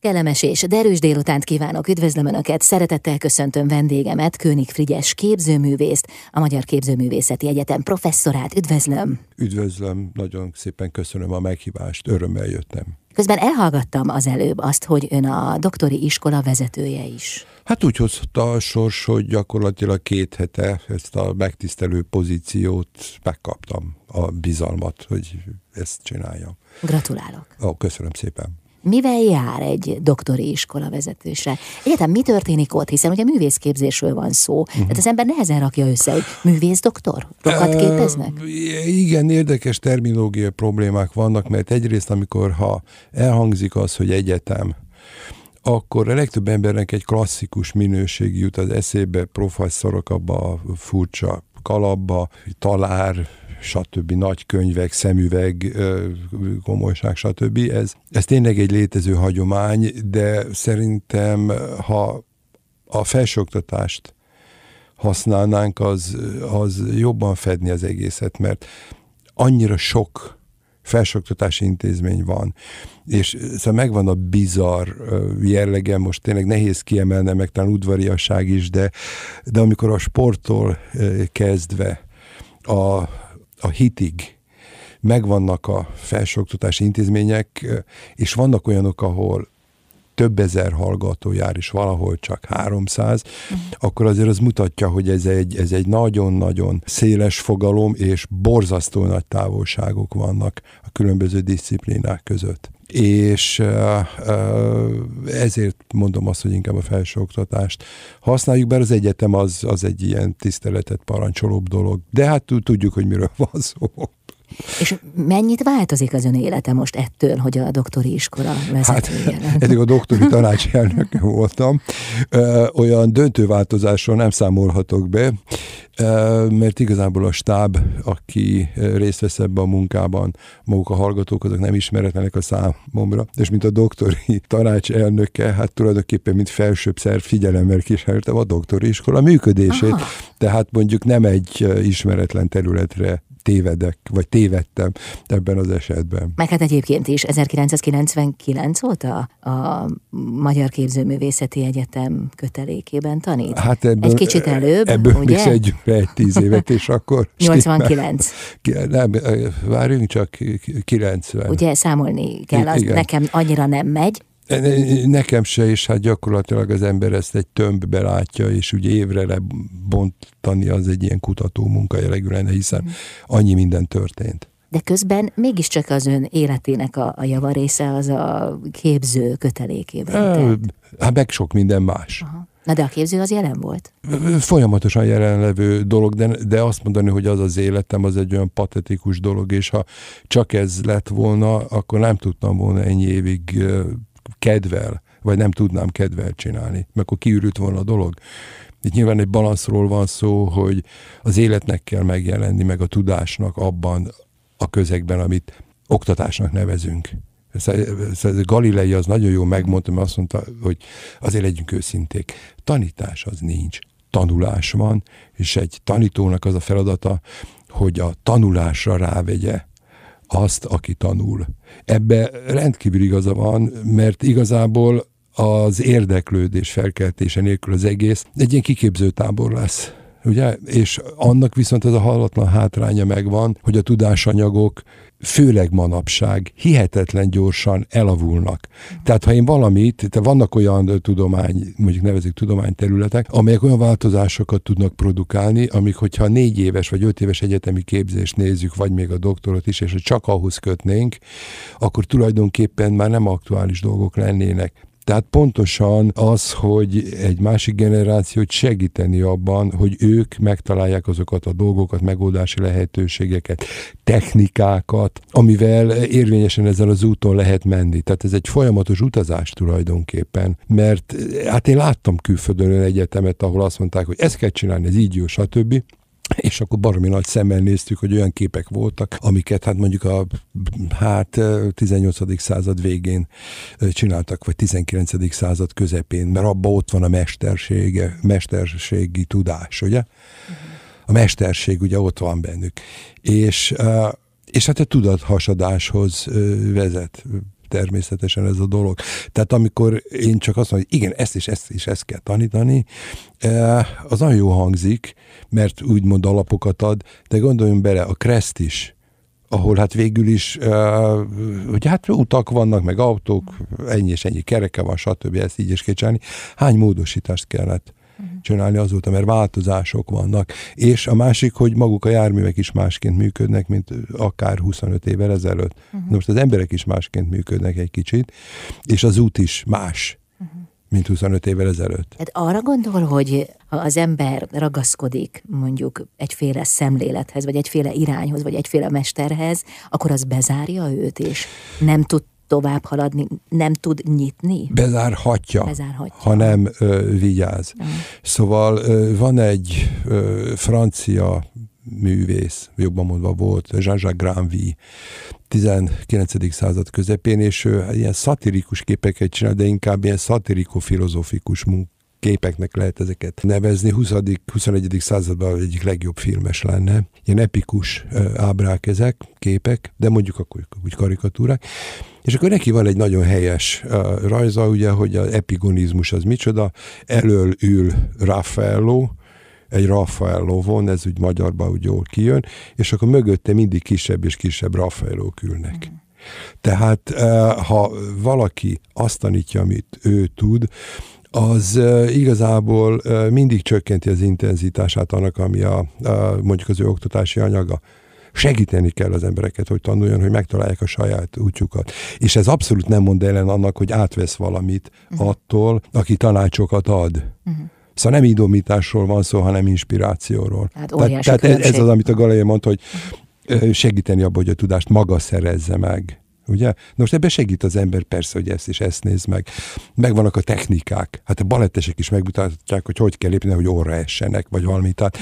Kellemes és derűs délutánt kívánok, üdvözlöm Önöket, szeretettel köszöntöm vendégemet, König Frigyes képzőművészt, a Magyar Képzőművészeti Egyetem professzorát, üdvözlöm. Üdvözlöm, nagyon szépen köszönöm a meghívást, örömmel jöttem. Közben elhallgattam az előbb azt, hogy ön a doktori iskola vezetője is. Hát úgy hozta a sors, hogy gyakorlatilag két hete ezt a megtisztelő pozíciót megkaptam, a bizalmat, hogy ezt csináljam. Gratulálok. Ó, köszönöm szépen. Mivel jár egy doktori iskola vezetőse? Egyetem mi történik ott? Hiszen ugye művészképzésről van szó. Uh-huh. Tehát az ember nehezen rakja össze, hogy művész doktor? Rokat képeznek? igen, érdekes terminológiai problémák vannak, mert egyrészt, amikor ha elhangzik az, hogy egyetem, akkor a legtöbb embernek egy klasszikus minőség jut az eszébe, professzorok abba a furcsa kalapba, talár, stb. nagy könyvek, szemüveg, komolyság, stb. Ez, ez tényleg egy létező hagyomány, de szerintem, ha a felsőoktatást használnánk, az, az jobban fedni az egészet, mert annyira sok felsőoktatási intézmény van, és szóval megvan a bizarr jellege, most tényleg nehéz kiemelni, meg talán udvariasság is, de, de amikor a sporttól kezdve a a hitig megvannak a felsőoktatási intézmények, és vannak olyanok, ahol több ezer hallgató jár, és valahol csak 300, uh-huh. akkor azért az mutatja, hogy ez egy, ez egy nagyon-nagyon széles fogalom, és borzasztó nagy távolságok vannak a különböző disziplinák között. És ezért mondom azt, hogy inkább a felsőoktatást használjuk, bár az egyetem az, az egy ilyen tiszteletet parancsolóbb dolog. De hát tudjuk, hogy miről van szó. És mennyit változik az ön élete most ettől, hogy a doktori iskola vezetője? Hát, eddig a doktori tanács elnöke voltam. Olyan döntő változásról nem számolhatok be, mert igazából a stáb, aki részt vesz ebben a munkában, maguk a hallgatók, azok nem ismeretlenek a számomra, és mint a doktori tanács elnöke, hát tulajdonképpen mint felsőbb szerv figyelemmel kísértem a doktori iskola működését, Aha. tehát mondjuk nem egy ismeretlen területre tévedek, vagy tévedtem ebben az esetben. Meg hát egyébként is 1999 óta a Magyar Képzőművészeti Egyetem kötelékében tanít? Hát ebből, egy kicsit előbb, ebből ugye? egy, egy tíz évet, és akkor... 89. Nem, várjunk csak, 90. Ugye számolni kell, az Igen. nekem annyira nem megy. Nekem se, és hát gyakorlatilag az ember ezt egy tömbbe látja, és ugye évre lebontani az egy ilyen kutató munka jellegű lenne, hiszen mhm. annyi minden történt. De közben mégiscsak az ön életének a, a javarésze az a képző kötelékében. Hát meg sok minden más. Aha. Na de a képző az jelen volt? Folyamatosan jelenlevő dolog, de, de azt mondani, hogy az az életem, az egy olyan patetikus dolog, és ha csak ez lett volna, akkor nem tudtam volna ennyi évig kedvel, vagy nem tudnám kedvel csinálni, mert akkor kiürült volna a dolog. Itt nyilván egy balanszról van szó, hogy az életnek kell megjelenni, meg a tudásnak abban a közegben, amit oktatásnak nevezünk. Galilei az nagyon jó megmondta, mert azt mondta, hogy azért legyünk őszinték. Tanítás az nincs, tanulás van, és egy tanítónak az a feladata, hogy a tanulásra rávegye azt, aki tanul. Ebbe rendkívül igaza van, mert igazából az érdeklődés felkeltése nélkül az egész egy ilyen kiképző tábor lesz. Ugye? És annak viszont ez a hallatlan hátránya megvan, hogy a tudásanyagok főleg manapság hihetetlen gyorsan elavulnak. Tehát ha én valamit, tehát vannak olyan tudomány, mondjuk nevezik tudományterületek, amelyek olyan változásokat tudnak produkálni, amik hogyha négy éves vagy öt éves egyetemi képzést nézzük, vagy még a doktorot is, és csak ahhoz kötnénk, akkor tulajdonképpen már nem aktuális dolgok lennének. Tehát pontosan az, hogy egy másik generációt segíteni abban, hogy ők megtalálják azokat a dolgokat, megoldási lehetőségeket, technikákat, amivel érvényesen ezzel az úton lehet menni. Tehát ez egy folyamatos utazás tulajdonképpen, mert hát én láttam külföldön egyetemet, ahol azt mondták, hogy ezt kell csinálni, ez így jó, stb és akkor baromi nagy szemmel néztük, hogy olyan képek voltak, amiket hát mondjuk a hát 18. század végén csináltak, vagy 19. század közepén, mert abban ott van a mestersége, mesterségi tudás, ugye? A mesterség ugye ott van bennük. És, és hát a tudathasadáshoz vezet természetesen ez a dolog. Tehát amikor én csak azt mondom, hogy igen, ezt és ezt és ezt kell tanítani, eh, az nagyon jó hangzik, mert úgymond alapokat ad, de gondoljunk bele, a Kreszt is, ahol hát végül is, uh, hogy hát utak vannak, meg autók, ennyi és ennyi kereke van, stb. ezt így is kell csinálni. Hány módosítást kellett. Csinálni azóta, mert változások vannak. És a másik, hogy maguk a járművek is másként működnek, mint akár 25 évvel ezelőtt. Uh-huh. Most az emberek is másként működnek egy kicsit, és az út is más. Uh-huh mint 25 évvel ezelőtt. Hát arra gondol, hogy ha az ember ragaszkodik mondjuk egyféle szemlélethez, vagy egyféle irányhoz, vagy egyféle mesterhez, akkor az bezárja őt, és nem tud tovább haladni, nem tud nyitni? Bezárhatja, Bezárhatja. ha nem ö, vigyáz. Mm. Szóval ö, van egy ö, francia művész, jobban mondva volt, Jean-Jacques Granville, 19. század közepén, és ő ilyen szatirikus képeket csinál, de inkább ilyen szatiriko-filozofikus képeknek lehet ezeket nevezni. 20. 21. században egyik legjobb filmes lenne. Ilyen epikus ábrák ezek, képek, de mondjuk akkor úgy karikatúrák. És akkor neki van egy nagyon helyes rajza, ugye, hogy az epigonizmus az micsoda. Elől ül Raffaello, egy Raffaello von, ez úgy magyarba úgy jól kijön, és akkor mögötte mindig kisebb és kisebb Raffaello ülnek. Mm. Tehát eh, ha valaki azt tanítja, amit ő tud, az igazából mindig csökkenti az intenzitását annak, ami a, mondjuk az ő oktatási anyaga segíteni kell az embereket, hogy tanuljon, hogy megtalálják a saját útjukat. És ez abszolút nem mond ellen annak, hogy átvesz valamit uh-huh. attól, aki tanácsokat ad. Uh-huh. Szóval nem idomításról van szó, hanem inspirációról. Hát tehát, tehát ez, ez az, amit a Galaya mondta, hogy segíteni abban, hogy a tudást maga szerezze meg. Ugye? Most ebben segít az ember persze, hogy ezt és ezt néz meg. Megvannak a technikák. Hát a balettesek is megmutatják, hogy hogy kell lépni, hogy orra essenek, vagy valami. Tehát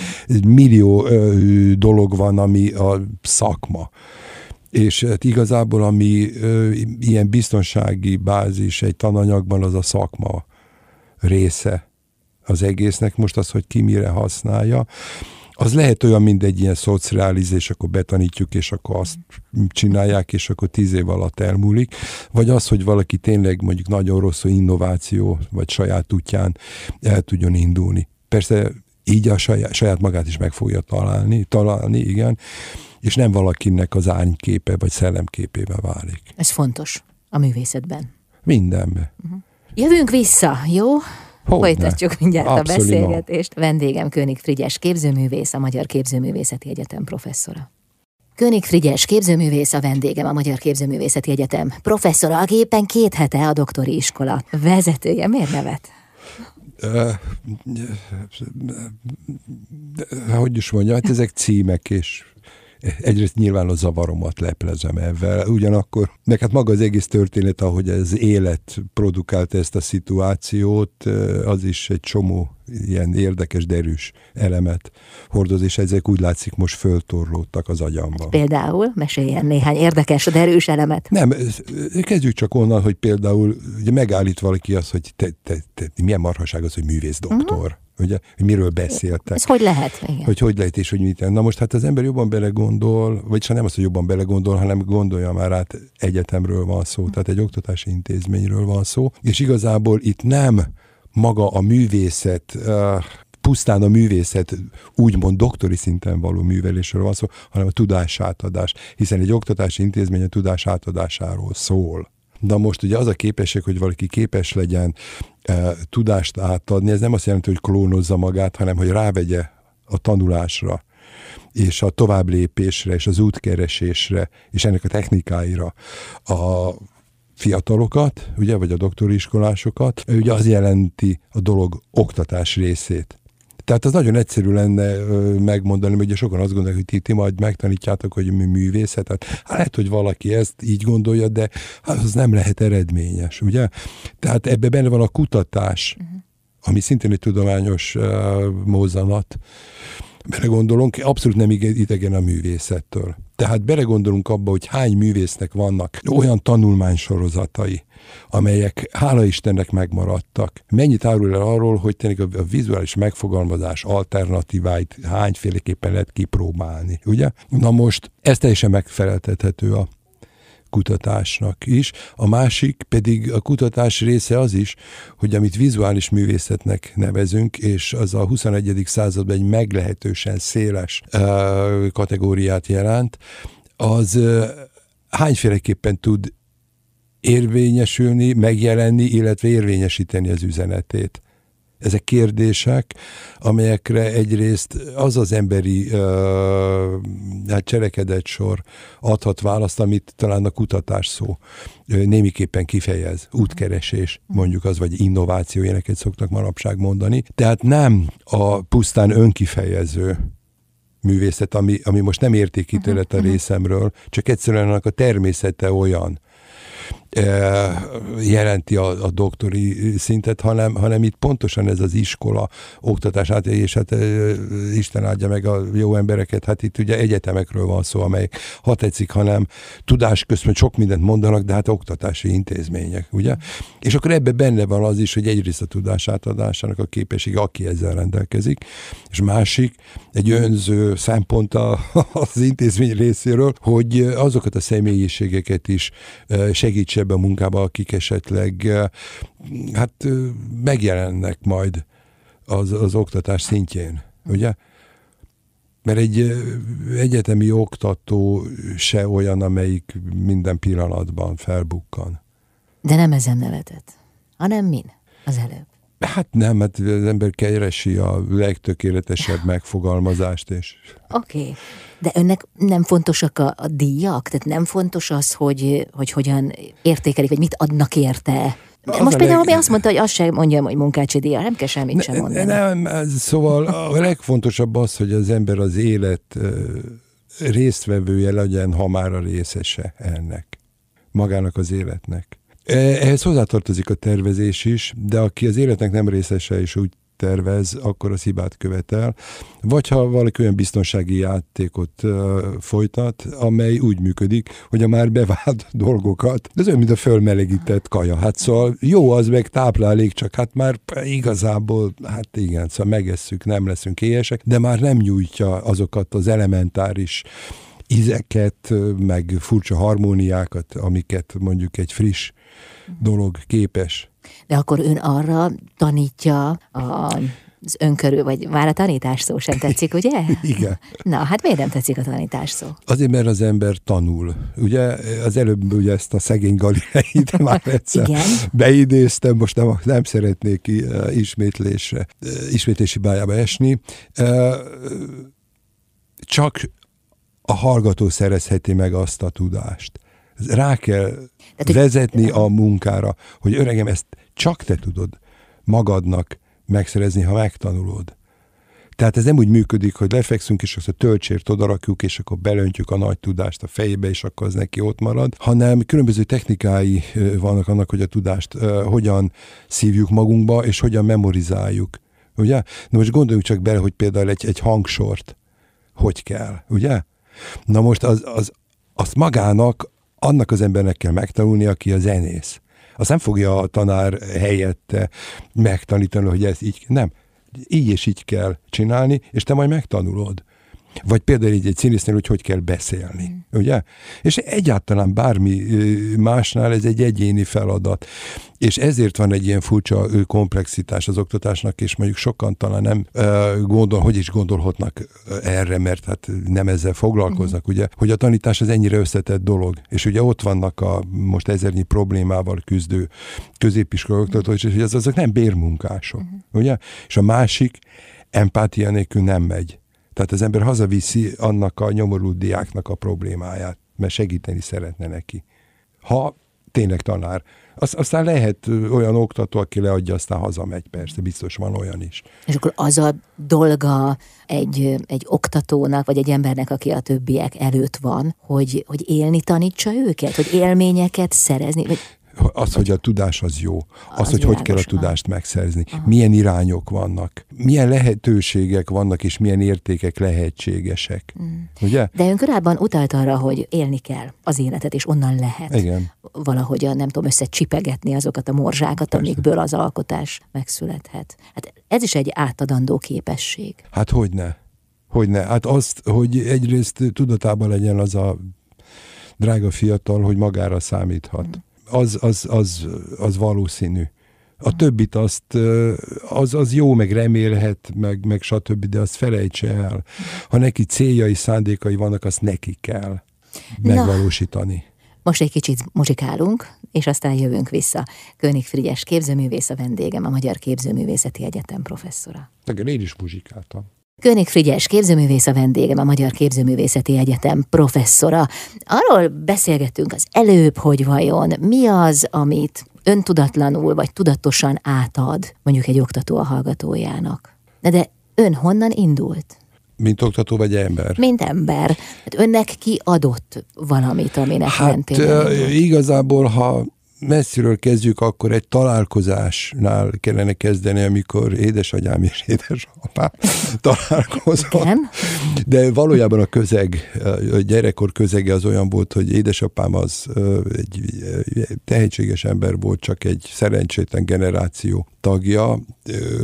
millió ö, dolog van, ami a szakma. És hát igazából, ami ö, ilyen biztonsági bázis egy tananyagban, az a szakma része az egésznek, most az, hogy ki mire használja, az lehet olyan, mint egy ilyen szociáliz, és akkor betanítjuk, és akkor azt csinálják, és akkor tíz év alatt elmúlik, vagy az, hogy valaki tényleg mondjuk nagyon rossz innováció, vagy saját útján el tudjon indulni. Persze így a saját, saját magát is meg fogja találni, találni, igen, és nem valakinek az árnyképe, vagy szellemképébe válik. Ez fontos a művészetben. Mindenben. Uh-huh. Jövünk vissza, jó? Hogy Folytatjuk ne. mindjárt Abszolút. a beszélgetést. Vendégem König Frigyes képzőművész, a Magyar Képzőművészeti Egyetem professzora. König Frigyes képzőművész a vendégem a Magyar Képzőművészeti Egyetem professzora, aki éppen két hete a doktori iskola vezetője. Miért nevet? hogy is mondja, hát ezek címek és egyrészt nyilván a zavaromat leplezem ebben, ugyanakkor, meg hát maga az egész történet, ahogy ez élet produkálta ezt a szituációt, az is egy csomó ilyen érdekes, derűs elemet hordoz, és ezek úgy látszik most föltorlódtak az agyamban. Például meséljen néhány érdekes, derűs elemet. Nem, kezdjük csak onnan, hogy például ugye megállít valaki azt, hogy te, te, te, milyen marhaság az, hogy művész doktor. Uh-huh ugye, hogy miről beszéltek. Ez hogy lehet? Igen. Hogy hogy lehet és hogy mit. Na most hát az ember jobban belegondol, vagy nem az, hogy jobban belegondol, hanem gondolja már át egyetemről van szó, hm. tehát egy oktatási intézményről van szó, és igazából itt nem maga a művészet, pusztán a művészet úgymond doktori szinten való művelésről van szó, hanem a tudásátadás, hiszen egy oktatási intézmény a tudás átadásáról szól. Na most ugye az a képesség, hogy valaki képes legyen e, tudást átadni, ez nem azt jelenti, hogy klónozza magát, hanem hogy rávegye a tanulásra, és a továbblépésre, és az útkeresésre, és ennek a technikáira a fiatalokat, ugye, vagy a doktori iskolásokat, ugye az jelenti a dolog oktatás részét. Tehát az nagyon egyszerű lenne megmondani, hogy ugye sokan azt gondolják, hogy ti, ti majd megtanítjátok, hogy mi művészet. Hát, hát lehet, hogy valaki ezt így gondolja, de hát az nem lehet eredményes, ugye? Tehát ebben benne van a kutatás, uh-huh. ami szintén egy tudományos uh, mózanat, belegondolunk, abszolút nem idegen a művészettől. Tehát belegondolunk abba, hogy hány művésznek vannak olyan tanulmánysorozatai, amelyek hála Istennek megmaradtak. Mennyit árul el arról, hogy tényleg a, vizuális megfogalmazás alternatíváit hányféleképpen lehet kipróbálni, ugye? Na most ez teljesen megfeleltethető a kutatásnak is. A másik pedig a kutatás része az is, hogy amit vizuális művészetnek nevezünk, és az a 21. században egy meglehetősen széles kategóriát jelent, az hányféleképpen tud érvényesülni, megjelenni, illetve érvényesíteni az üzenetét. Ezek kérdések, amelyekre egyrészt az az emberi uh, hát cselekedet sor adhat választ, amit talán a kutatás szó némiképpen kifejez, útkeresés, mondjuk az, vagy innováció, ilyeneket szoktak manapság mondani. Tehát nem a pusztán önkifejező művészet, ami, ami most nem értékítélet a részemről, csak egyszerűen annak a természete olyan, jelenti a, a doktori szintet, hanem, hanem itt pontosan ez az iskola, oktatás, hát, és hát Isten áldja meg a jó embereket, hát itt ugye egyetemekről van szó, amely ha tetszik, hanem tudásközpont sok mindent mondanak, de hát oktatási intézmények, ugye? És akkor ebbe benne van az is, hogy egyrészt a tudás átadásának a képesség, aki ezzel rendelkezik, és másik, egy önző szempont az intézmény részéről, hogy azokat a személyiségeket is segítse ebbe a munkába, akik esetleg hát megjelennek majd az, az oktatás szintjén, ugye? Mert egy egyetemi oktató se olyan, amelyik minden pillanatban felbukkan. De nem ezen nevetett, hanem min az előbb? Hát nem, hát az ember keresi a legtökéletesebb megfogalmazást. És... Oké, okay. de önnek nem fontosak a, a díjak? Tehát nem fontos az, hogy, hogy hogyan értékelik, vagy mit adnak érte? Az Most például leg... mi azt mondta, hogy azt sem mondja, hogy munkácsi díja, nem kell semmit ne, sem mondani. Nem, szóval a legfontosabb az, hogy az ember az élet résztvevője legyen, ha már a részese ennek, magának az életnek. E, ehhez hozzátartozik a tervezés is, de aki az életnek nem részese és úgy tervez, akkor az hibát követel. Vagy ha valaki olyan biztonsági játékot uh, folytat, amely úgy működik, hogy a már bevált dolgokat, de ez olyan, mint a fölmelegített kaja. Hát szóval jó az meg táplálék, csak hát már igazából, hát igen, szóval megesszük, nem leszünk éhesek, de már nem nyújtja azokat az elementáris ízeket, meg furcsa harmóniákat, amiket mondjuk egy friss dolog képes. De akkor ön arra tanítja a az önkörül, vagy már a tanítás szó sem tetszik, ugye? Igen. Na, hát miért nem tetszik a tanítás szó? Azért, mert az ember tanul. Ugye az előbb ugye ezt a szegény Galileit már egyszer Igen. beidéztem, most nem, nem szeretnék ismétlésre, ismétlési bájába esni. Csak a hallgató szerezheti meg azt a tudást. Rá kell Tehát, vezetni hogy... a munkára, hogy öregem, ezt csak te tudod magadnak megszerezni, ha megtanulod. Tehát ez nem úgy működik, hogy lefekszünk, és azt a töltsért odarakjuk, és akkor belöntjük a nagy tudást a fejbe, és akkor az neki ott marad, hanem különböző technikái vannak annak, hogy a tudást uh, hogyan szívjuk magunkba, és hogyan memorizáljuk. Ugye? Na most gondoljunk csak bele, hogy például egy, egy hangsort hogy kell, ugye? Na most az, az, azt magának, annak az embernek kell megtanulni, aki a zenész. Azt nem fogja a tanár helyette megtanítani, hogy ez így, nem. Így és így kell csinálni, és te majd megtanulod. Vagy például így egy színésznél, hogy hogy kell beszélni, mm. ugye? És egyáltalán bármi másnál ez egy egyéni feladat. És ezért van egy ilyen furcsa komplexitás az oktatásnak, és mondjuk sokan talán nem gondol, hogy is gondolhatnak erre, mert hát nem ezzel foglalkoznak, mm. ugye? Hogy a tanítás az ennyire összetett dolog. És ugye ott vannak a most ezernyi problémával küzdő középiskola oktatók, és hogy az, azok nem bérmunkások, mm. ugye? És a másik, empátia nélkül nem megy. Tehát az ember hazaviszi annak a nyomorult diáknak a problémáját, mert segíteni szeretne neki. Ha tényleg tanár. Az, aztán lehet olyan oktató, aki leadja, aztán hazamegy, persze, biztos van olyan is. És akkor az a dolga egy, egy oktatónak, vagy egy embernek, aki a többiek előtt van, hogy, hogy élni tanítsa őket, hogy élményeket szerezni, vagy az, hogy a tudás az jó, az, az hogy hogy kell a tudást megszerzni, Aha. milyen irányok vannak, milyen lehetőségek vannak, és milyen értékek lehetségesek. Mm. Ugye? De ön korábban utalt arra, hogy élni kell az életet, és onnan lehet Igen. valahogyan, nem tudom, összecsipegetni azokat a morzsákat, Persze. amikből az alkotás megszülethet. Hát ez is egy átadandó képesség. Hát hogy ne? Hogy ne? Hát azt, hogy egyrészt tudatában legyen az a drága fiatal, hogy magára számíthat. Az, az, az, az valószínű. A többit azt, az, az jó, meg remélhet, meg, meg stb., de azt felejtse el. Ha neki céljai, szándékai vannak, azt neki kell megvalósítani. Na. Most egy kicsit muzsikálunk, és aztán jövünk vissza. König Frigyes képzőművész a vendégem, a Magyar Képzőművészeti Egyetem professzora. Igen, én is muzsikáltam. König Frigyes képzőművész a vendégem, a Magyar Képzőművészeti Egyetem professzora. Arról beszélgettünk az előbb, hogy vajon mi az, amit öntudatlanul vagy tudatosan átad mondjuk egy oktató a hallgatójának. De, de ön honnan indult? Mint oktató vagy ember? Mint ember. Hát önnek ki adott valamit, aminek hát, mentén? Igazából, ha messziről kezdjük, akkor egy találkozásnál kellene kezdeni, amikor édesanyám és édesapám találkozott. Igen. De valójában a közeg, a gyerekkor közege az olyan volt, hogy édesapám az egy tehetséges ember volt, csak egy szerencsétlen generáció tagja.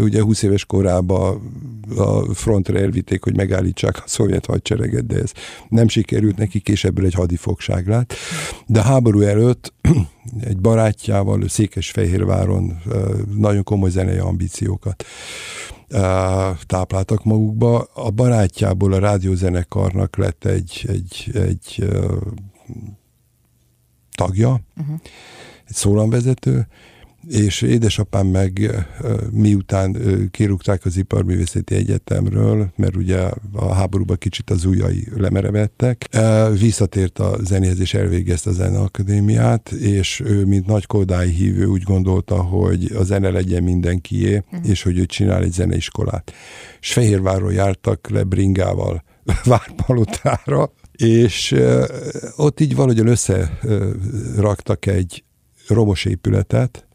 Ugye 20 éves korában a frontra elvitték, hogy megállítsák a szovjet hadsereget, de ez nem sikerült neki, és ebből egy hadifogság lett. De háború előtt egy barátjával Székesfehérváron nagyon komoly zenei ambíciókat tápláltak magukba. A barátjából a rádiózenekarnak lett egy, egy, egy tagja, uh-huh. egy szólamvezető, és édesapám meg miután kirúgták az Iparművészeti Egyetemről, mert ugye a háborúban kicsit az ujjai lemerevettek, visszatért a zenéhez és elvégezte a Zeneakadémiát, és ő, mint nagy kodály hívő úgy gondolta, hogy a zene legyen mindenkié, uh-huh. és hogy ő csinál egy zeneiskolát. És Fehérvárról jártak le bringával Várpalotára, és ott így valahogyan összeraktak egy romos épületet,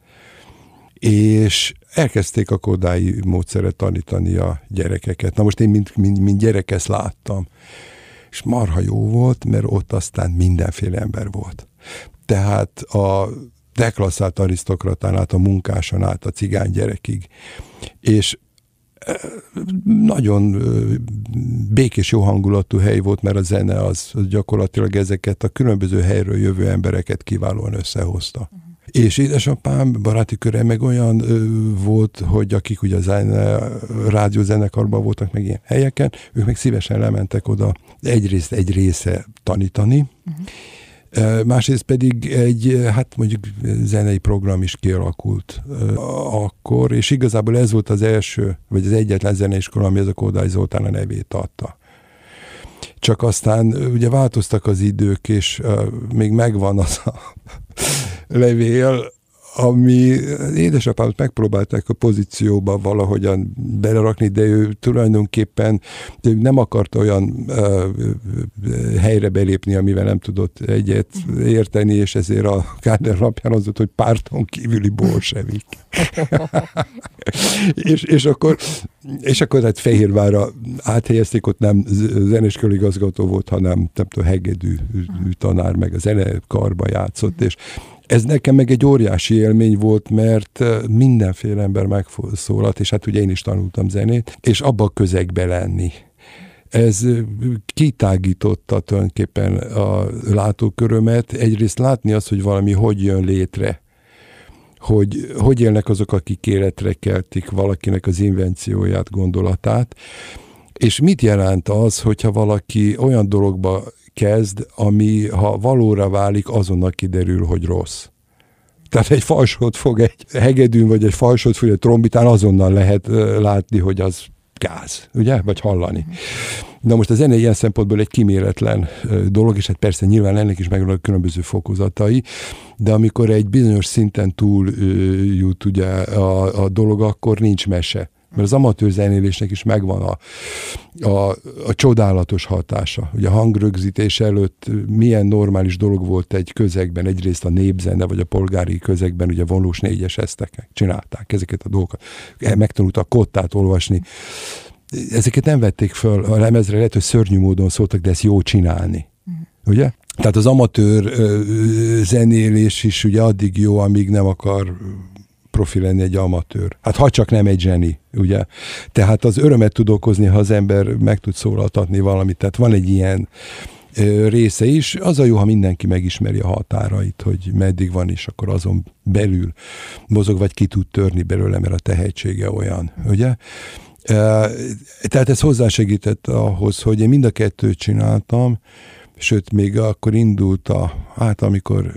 és elkezdték a kodái módszeret tanítani a gyerekeket. Na most én mint, mint, mint gyerek ezt láttam, és marha jó volt, mert ott aztán mindenféle ember volt. Tehát a deklasszált arisztokratán át, a munkáson át, a cigány gyerekig. És nagyon békés, jó hangulatú hely volt, mert a zene az gyakorlatilag ezeket a különböző helyről jövő embereket kiválóan összehozta. Uh-huh. És édesapám baráti köre meg olyan ö, volt, hogy akik ugye a zene, rádiózenekarban voltak meg ilyen helyeken, ők meg szívesen lementek oda egyrészt egy része tanítani, uh-huh. másrészt pedig egy, hát mondjuk zenei program is kialakult akkor, és igazából ez volt az első, vagy az egyetlen zeneiskola, ami ez a Kódály Zoltán a nevét adta csak aztán ugye változtak az idők, és még megvan az a levél, ami édesapámat megpróbálták a pozícióba valahogyan belerakni, de ő tulajdonképpen ő nem akart olyan uh, helyre belépni, amivel nem tudott egyet érteni, és ezért a Kádner napján az hogy párton kívüli bolsevik. és, és akkor és akkor tehát Fehérvára áthelyezték, ott nem zenésköligazgató volt, hanem nem tudom, hegedű tanár, meg a zenekarba játszott, és ez nekem meg egy óriási élmény volt, mert mindenféle ember megszólalt, és hát ugye én is tanultam zenét, és abba a közegbe lenni. Ez kitágította tulajdonképpen a látókörömet, egyrészt látni azt, hogy valami hogy jön létre, hogy hogy élnek azok, akik életre keltik valakinek az invencióját, gondolatát, és mit jelent az, hogyha valaki olyan dologba kezd, ami ha valóra válik, azonnal kiderül, hogy rossz. Tehát egy falsot fog egy hegedűn, vagy egy falsot fog egy trombitán, azonnal lehet látni, hogy az gáz, ugye? Vagy hallani. Na most a zene ilyen szempontból egy kiméletlen dolog, és hát persze nyilván ennek is megvannak különböző fokozatai, de amikor egy bizonyos szinten túl jut ugye a, a dolog, akkor nincs mese mert az amatőr zenélésnek is megvan a, a, a csodálatos hatása. Ugye a hangrögzítés előtt milyen normális dolog volt egy közegben, egyrészt a népzene, vagy a polgári közegben, ugye vonós négyes esztek csinálták ezeket a dolgokat. Megtanultak kottát olvasni. Ezeket nem vették föl a lemezre, lehet, hogy szörnyű módon szóltak, de ezt jó csinálni. Mm. Ugye? Tehát az amatőr ö, zenélés is ugye addig jó, amíg nem akar profi lenni egy amatőr. Hát ha csak nem egy zseni, ugye? Tehát az örömet tud okozni, ha az ember meg tud szólaltatni valamit. Tehát van egy ilyen része is. Az a jó, ha mindenki megismeri a határait, hogy meddig van, és akkor azon belül mozog, vagy ki tud törni belőle, mert a tehetsége olyan, ugye? Tehát ez hozzásegített ahhoz, hogy én mind a kettőt csináltam, sőt, még akkor indult a, hát amikor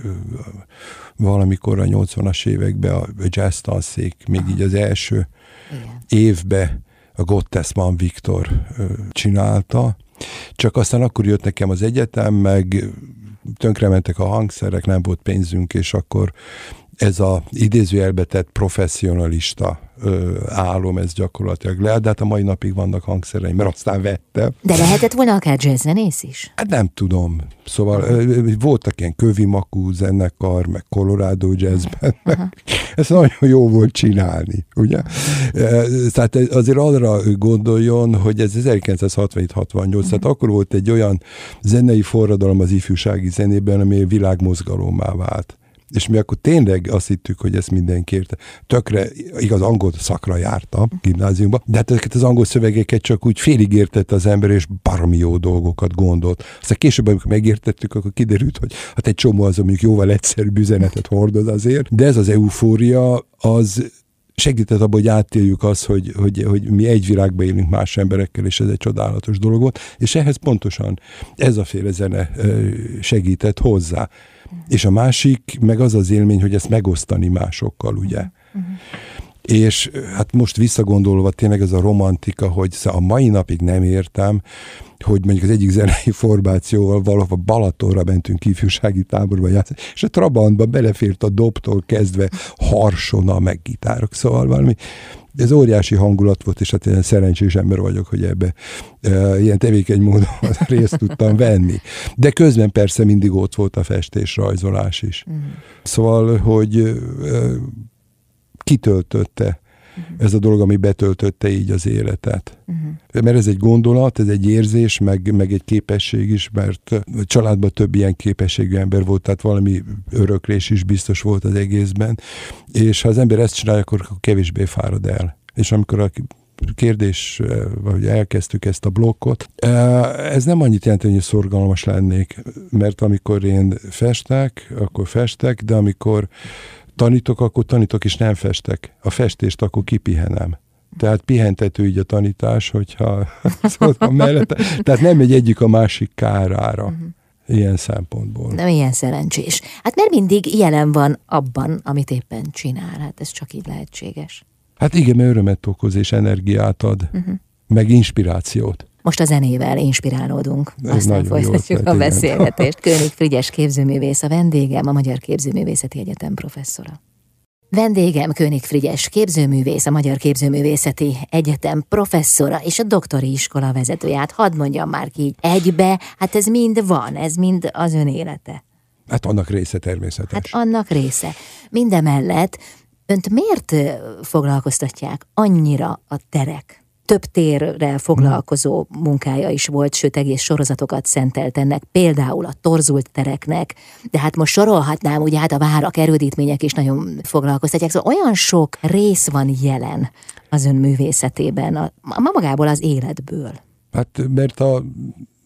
valamikor a 80-as években a jazz tanszék, még így az első Igen. évbe a Gottesman Viktor csinálta, csak aztán akkor jött nekem az egyetem, meg tönkrementek a hangszerek, nem volt pénzünk, és akkor ez a idézőjelbe tett professzionalista ö, álom, ez gyakorlatilag le, de hát a mai napig vannak hangszereim, mert aztán vette. De lehetett volna akár jazzzenész is? Hát nem tudom. Szóval ö, voltak ilyen kövi makú zenekar, meg Colorado jazzben. Uh-huh. Ez nagyon jó volt csinálni, ugye? Tehát azért arra gondoljon, hogy ez 1967-68, tehát akkor volt egy olyan zenei forradalom az ifjúsági zenében, ami világmozgalommá vált és mi akkor tényleg azt hittük, hogy ezt mindenki érte. Tökre, igaz, angol szakra jártam gimnáziumba, de hát ezeket az angol szövegeket csak úgy félig értette az ember, és baromi jó dolgokat gondolt. Aztán később, amikor megértettük, akkor kiderült, hogy hát egy csomó az, amik jóval egyszerűbb üzenetet hordoz azért, de ez az eufória, az segített abban, hogy átéljük azt, hogy, hogy, hogy mi egy világban élünk más emberekkel, és ez egy csodálatos dolog volt, és ehhez pontosan ez a féle zene segített hozzá. És a másik, meg az az élmény, hogy ezt megosztani másokkal, ugye. Uh-huh. És hát most visszagondolva tényleg ez a romantika, hogy a mai napig nem értem, hogy mondjuk az egyik zenei formációval valahol Balatonra mentünk ifjúsági táborba játszani, és a Trabantba belefért a dobtól kezdve harsona, meg gitárok, szóval valami ez óriási hangulat volt, és hát én szerencsés ember vagyok, hogy ebbe e, ilyen tevékeny módon részt tudtam venni. De közben persze mindig ott volt a festés, rajzolás is. Mm. Szóval, hogy e, kitöltötte. Ez a dolog, ami betöltötte így az életet. Uh-huh. Mert ez egy gondolat, ez egy érzés, meg, meg egy képesség is, mert a családban több ilyen képességű ember volt, tehát valami öröklés is biztos volt az egészben, és ha az ember ezt csinálja, akkor kevésbé fárad el. És amikor a kérdés, vagy elkezdtük ezt a blokkot. Ez nem annyit jelenti, hogy szorgalmas lennék, mert amikor én festek, akkor festek, de amikor tanítok, akkor tanítok és nem festek. A festést akkor kipihenem. Tehát pihentető így a tanítás, hogyha szóval mellette. Tehát nem megy egyik a másik kárára. Uh-huh. Ilyen szempontból. Nem ilyen szerencsés. Hát mert mindig jelen van abban, amit éppen csinál. Hát ez csak így lehetséges. Hát igen, mert örömet okoz és energiát ad. Uh-huh. Meg inspirációt. Most a zenével inspirálódunk, Ez aztán folytatjuk a beszélgetést. König Frigyes képzőművész a vendégem, a Magyar Képzőművészeti Egyetem professzora. Vendégem König Frigyes képzőművész, a Magyar Képzőművészeti Egyetem professzora és a doktori iskola vezetője. Hát hadd mondjam már ki így egybe, hát ez mind van, ez mind az ön élete. Hát annak része természetes. Hát annak része. Mindemellett önt miért foglalkoztatják annyira a terek? Több térrel foglalkozó munkája is volt, sőt egész sorozatokat szentelt ennek, például a torzult tereknek, de hát most sorolhatnám, ugye hát a várak, erődítmények is nagyon foglalkoztatják, szóval olyan sok rész van jelen az ön művészetében, a, a magából az életből. Hát mert a,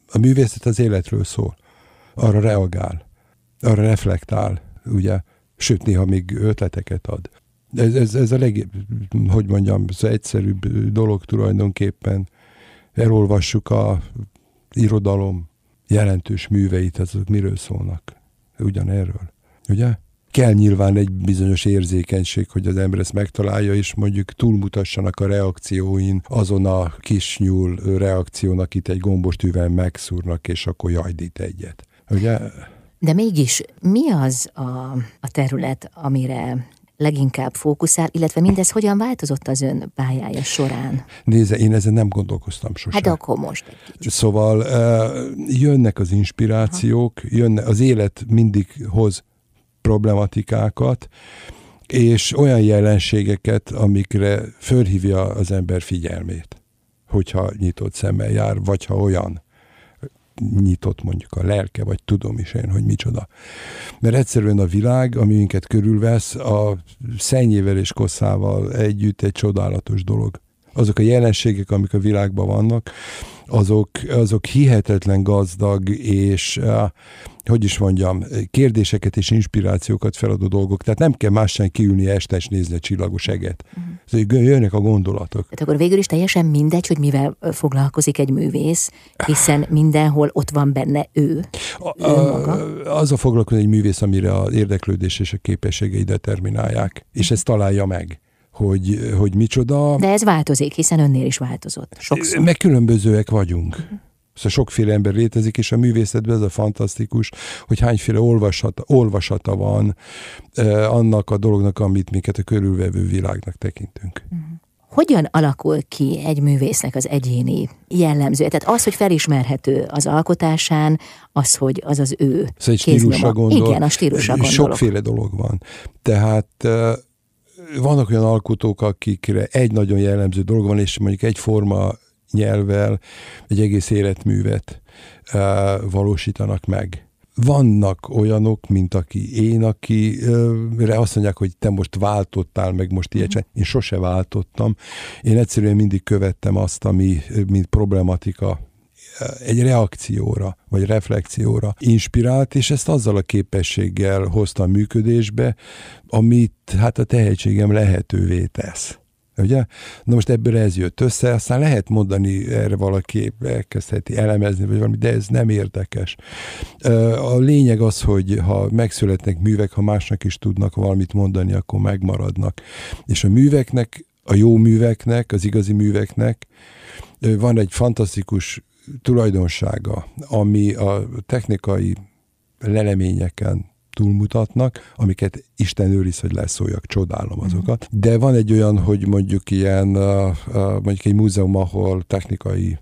a művészet az életről szól, arra reagál, arra reflektál, ugye, sőt néha még ötleteket ad ez, ez, ez a leg, hogy mondjam, az egyszerűbb dolog tulajdonképpen. Elolvassuk a irodalom jelentős műveit, azok miről szólnak? Ugyanerről. Ugye? Kell nyilván egy bizonyos érzékenység, hogy az ember ezt megtalálja, és mondjuk túlmutassanak a reakcióin azon a kis nyúl reakciónak, itt egy gombostűvel megszúrnak, és akkor jajdít egyet. Ugye? De mégis mi az a, a terület, amire leginkább fókuszál, illetve mindez hogyan változott az ön pályája során? Nézze, én ezen nem gondolkoztam sosem. Hát akkor most egy kicsit. Szóval jönnek az inspirációk, jönne, az élet mindig hoz problematikákat, és olyan jelenségeket, amikre fölhívja az ember figyelmét, hogyha nyitott szemmel jár, vagy ha olyan nyitott mondjuk a lelke, vagy tudom is én, hogy micsoda. Mert egyszerűen a világ, ami minket körülvesz, a szennyével és kosszával együtt egy csodálatos dolog. Azok a jelenségek, amik a világban vannak, azok, azok hihetetlen gazdag és hogy is mondjam, kérdéseket és inspirációkat feladó dolgok. Tehát nem kell más sem kiülni este és nézni a csillagos eget. Uh-huh. Szóval jönnek a gondolatok. Tehát akkor végül is teljesen mindegy, hogy mivel foglalkozik egy művész, hiszen mindenhol ott van benne ő. A, a, az a foglalkozik egy művész, amire az érdeklődés és a képességei determinálják, és ezt találja meg hogy, hogy micsoda. De ez változik, hiszen önnél is változott. Sokszor. Meg különbözőek vagyunk. Uh-huh. Szóval sokféle ember létezik, és a művészetben ez a fantasztikus, hogy hányféle olvasata, olvasata van eh, annak a dolognak, amit minket a körülvevő világnak tekintünk. Uh-huh. Hogyan alakul ki egy művésznek az egyéni jellemzője? Tehát az, hogy felismerhető az alkotásán, az, hogy az az ő szóval egy stílusra gondol. Igen, a stílusra gondolok. Sokféle dolog van. Tehát eh, vannak olyan alkotók, akikre egy nagyon jellemző dolog van, és mondjuk egy forma nyelvvel egy egész életművet uh, valósítanak meg. Vannak olyanok, mint aki én, akire azt mondják, hogy te most váltottál, meg most ilyet uh-huh. Én sose váltottam. Én egyszerűen mindig követtem azt, ami mint problematika egy reakcióra, vagy reflexióra inspirált, és ezt azzal a képességgel hoztam működésbe, amit hát a tehetségem lehetővé tesz. Ugye? Na most ebből ez jött össze, aztán lehet mondani erre valaki, elkezdheti elemezni, vagy valami, de ez nem érdekes. A lényeg az, hogy ha megszületnek művek, ha másnak is tudnak valamit mondani, akkor megmaradnak. És a műveknek, a jó műveknek, az igazi műveknek van egy fantasztikus tulajdonsága, ami a technikai leleményeken túlmutatnak, amiket Isten őriz, hogy leszóljak, csodálom mhm. azokat. De van egy olyan, hogy mondjuk ilyen, mondjuk egy múzeum, ahol technikai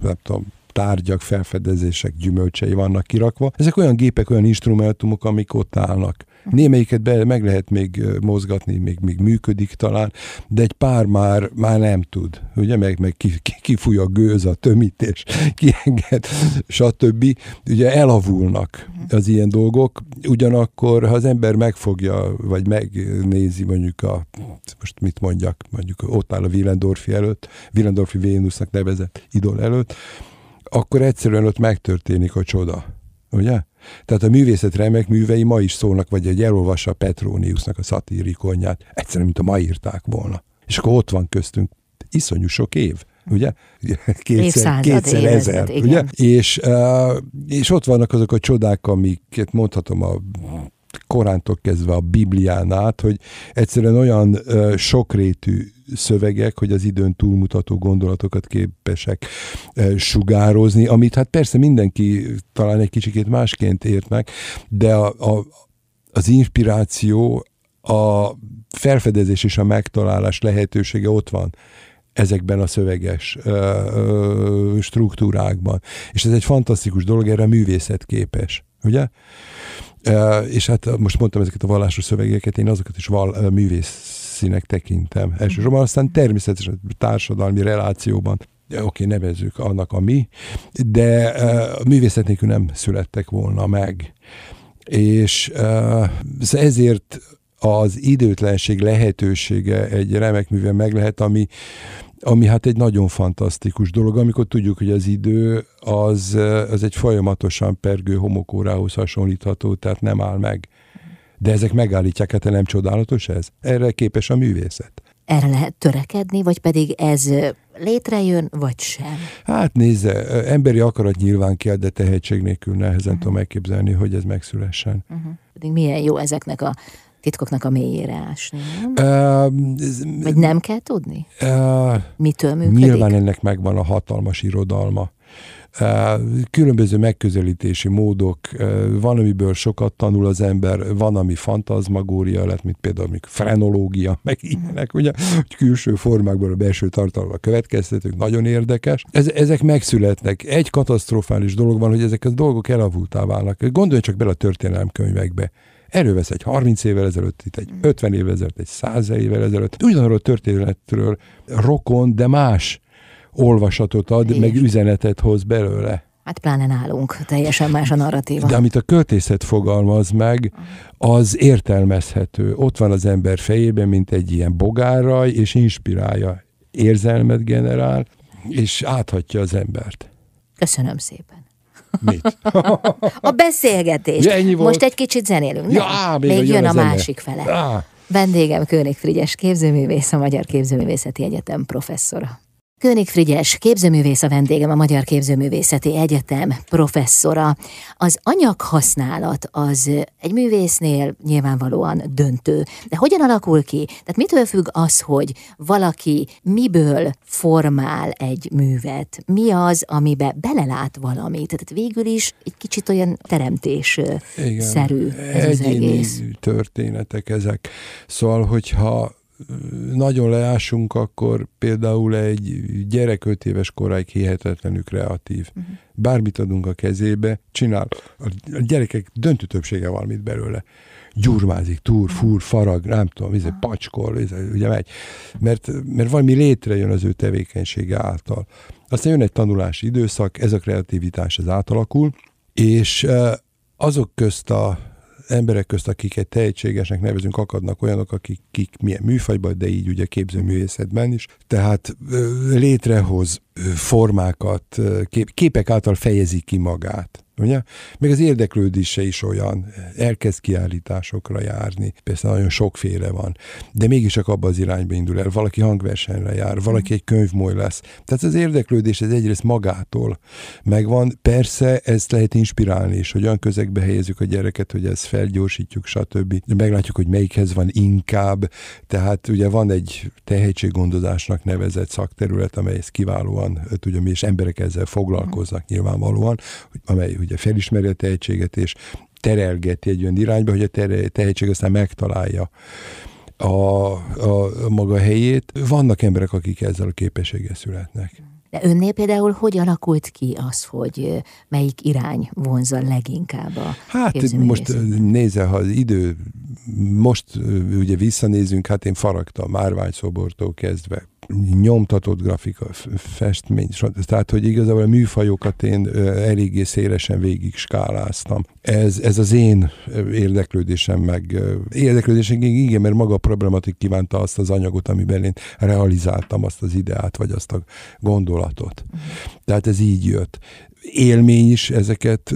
nem tudom, tárgyak, felfedezések, gyümölcsei vannak kirakva. Ezek olyan gépek, olyan instrumentumok, amik ott állnak. Némelyiket be, meg lehet még mozgatni, még, még működik talán, de egy pár már, már nem tud. Ugye, meg, meg ki, ki, a gőz, a tömítés, kienged, stb. Ugye elavulnak az ilyen dolgok, ugyanakkor, ha az ember megfogja, vagy megnézi mondjuk a, most mit mondjak, mondjuk ott áll a Willendorfi előtt, Willendorfi Vénusznak nevezett idol előtt, akkor egyszerűen ott megtörténik a csoda. Ugye? Tehát a művészet remek művei ma is szólnak, vagy egy elolvassa Petroniusnak a szatirikonját, egyszerűen, mint a ma írták volna. És akkor ott van köztünk iszonyú sok év ugye? Kétszer, kétszer ezer, ugye? És, és ott vannak azok a csodák, amiket mondhatom a korántól kezdve a Biblián át, hogy egyszerűen olyan uh, sokrétű szövegek, hogy az időn túlmutató gondolatokat képesek uh, sugározni, amit hát persze mindenki talán egy kicsikét másként ért meg, de a, a, az inspiráció, a felfedezés és a megtalálás lehetősége ott van ezekben a szöveges ö, ö, struktúrákban. És ez egy fantasztikus dolog, erre a művészet képes, ugye? És hát most mondtam ezeket a vallásos szövegeket, én azokat is val, művészinek tekintem. Elsősorban aztán természetesen társadalmi relációban oké, okay, nevezzük annak a mi, de a művészet nélkül nem születtek volna meg. És ezért az időtlenség lehetősége egy remek műve meg lehet, ami ami hát egy nagyon fantasztikus dolog, amikor tudjuk, hogy az idő az, az egy folyamatosan pergő homokórához hasonlítható, tehát nem áll meg. De ezek megállítják, hát nem csodálatos ez? Erre képes a művészet. Erre lehet törekedni, vagy pedig ez létrejön, vagy sem? Hát nézze, emberi akarat nyilván kell, de tehetség nélkül nehezen uh-huh. tudom megképzelni, hogy ez megszülessen. Uh-huh. Pedig milyen jó ezeknek a titkoknak a mélyére ásni, nem? Uh, Vagy nem kell tudni? Uh, Mitől működik? Nyilván ennek megvan a hatalmas irodalma. Különböző megközelítési módok, van, amiből sokat tanul az ember, van, ami fantazmagória lett, mint például még frenológia, meg ilyenek, ugye, hogy külső formákból a belső tartalma következtetők, nagyon érdekes. Ez, ezek megszületnek. Egy katasztrofális dolog van, hogy ezek a dolgok elavultá válnak. Gondolj csak bele a történelemkönyvekbe Elővesz egy 30 évvel ezelőtt, itt egy 50 évvel ezelőtt, egy 100 évvel ezelőtt, ugyanarról a történetről rokon, de más olvasatot ad, Igen. meg üzenetet hoz belőle. Hát pláne nálunk, teljesen más a narratíva. De amit a költészet fogalmaz meg, az értelmezhető. Ott van az ember fejében, mint egy ilyen bogárraj, és inspirálja. Érzelmet generál, és áthatja az embert. Köszönöm szépen. Mit? a beszélgetés. Ja, ennyi volt. Most egy kicsit zenélünk. Ja, á, még, még jön a, a másik fele. Á. Vendégem Kőnik Frigyes képzőművész, a Magyar Képzőművészeti Egyetem professzora. König Frigyes, képzőművész a vendégem, a Magyar Képzőművészeti Egyetem professzora. Az anyaghasználat az egy művésznél nyilvánvalóan döntő. De hogyan alakul ki? Tehát mitől függ az, hogy valaki miből formál egy művet? Mi az, amibe belelát valamit? Tehát végül is egy kicsit olyan teremtés szerű ez az egész. történetek ezek. Szóval, hogyha nagyon leásunk, akkor például egy gyerek öt éves koráig hihetetlenül kreatív. Uh-huh. Bármit adunk a kezébe, csinál. A gyerekek döntő többsége valamit belőle. Gyurmázik, túr, mhm. fúr, farag, nem tudom, izé, pacskol, izé, ugye megy. Mert, mert valami létrejön az ő tevékenysége által. Aztán jön egy tanulási időszak, ez a kreativitás az átalakul, és azok közt a emberek közt, akiket tehetségesnek nevezünk, akadnak olyanok, akik kik milyen műfajban, de így ugye képzőművészetben is. Tehát létrehoz formákat, kép, képek által fejezi ki magát. Ugye? Meg az érdeklődése is olyan, elkezd kiállításokra járni, persze nagyon sokféle van, de mégis csak abba az irányba indul el. Valaki hangversenyre jár, valaki egy könyvmoly lesz. Tehát az érdeklődés ez egyrészt magától megvan. Persze ezt lehet inspirálni is, hogy olyan közegbe helyezzük a gyereket, hogy ezt felgyorsítjuk, stb. De meglátjuk, hogy melyikhez van inkább. Tehát ugye van egy tehetséggondozásnak nevezett szakterület, amely ezt kiválóan tudja, és emberek ezzel foglalkoznak nyilvánvalóan, amely ugye felismeri a tehetséget, és terelgeti egy olyan irányba, hogy a tehetség aztán megtalálja a, a, a maga helyét. Vannak emberek, akik ezzel a képességgel születnek. De önnél például hogy alakult ki az, hogy melyik irány vonza leginkább a Hát most nézze, ha az idő, most ugye visszanézünk, hát én faragtam márványszobortól kezdve nyomtatott grafika, festmény, tehát hogy igazából a műfajokat én eléggé szélesen végig skáláztam. Ez, ez az én érdeklődésem meg érdeklődésem, igen, mert maga a problematik kívánta azt az anyagot, amiben én realizáltam azt az ideát, vagy azt a gondolatot. Tehát ez így jött. Élmény is ezeket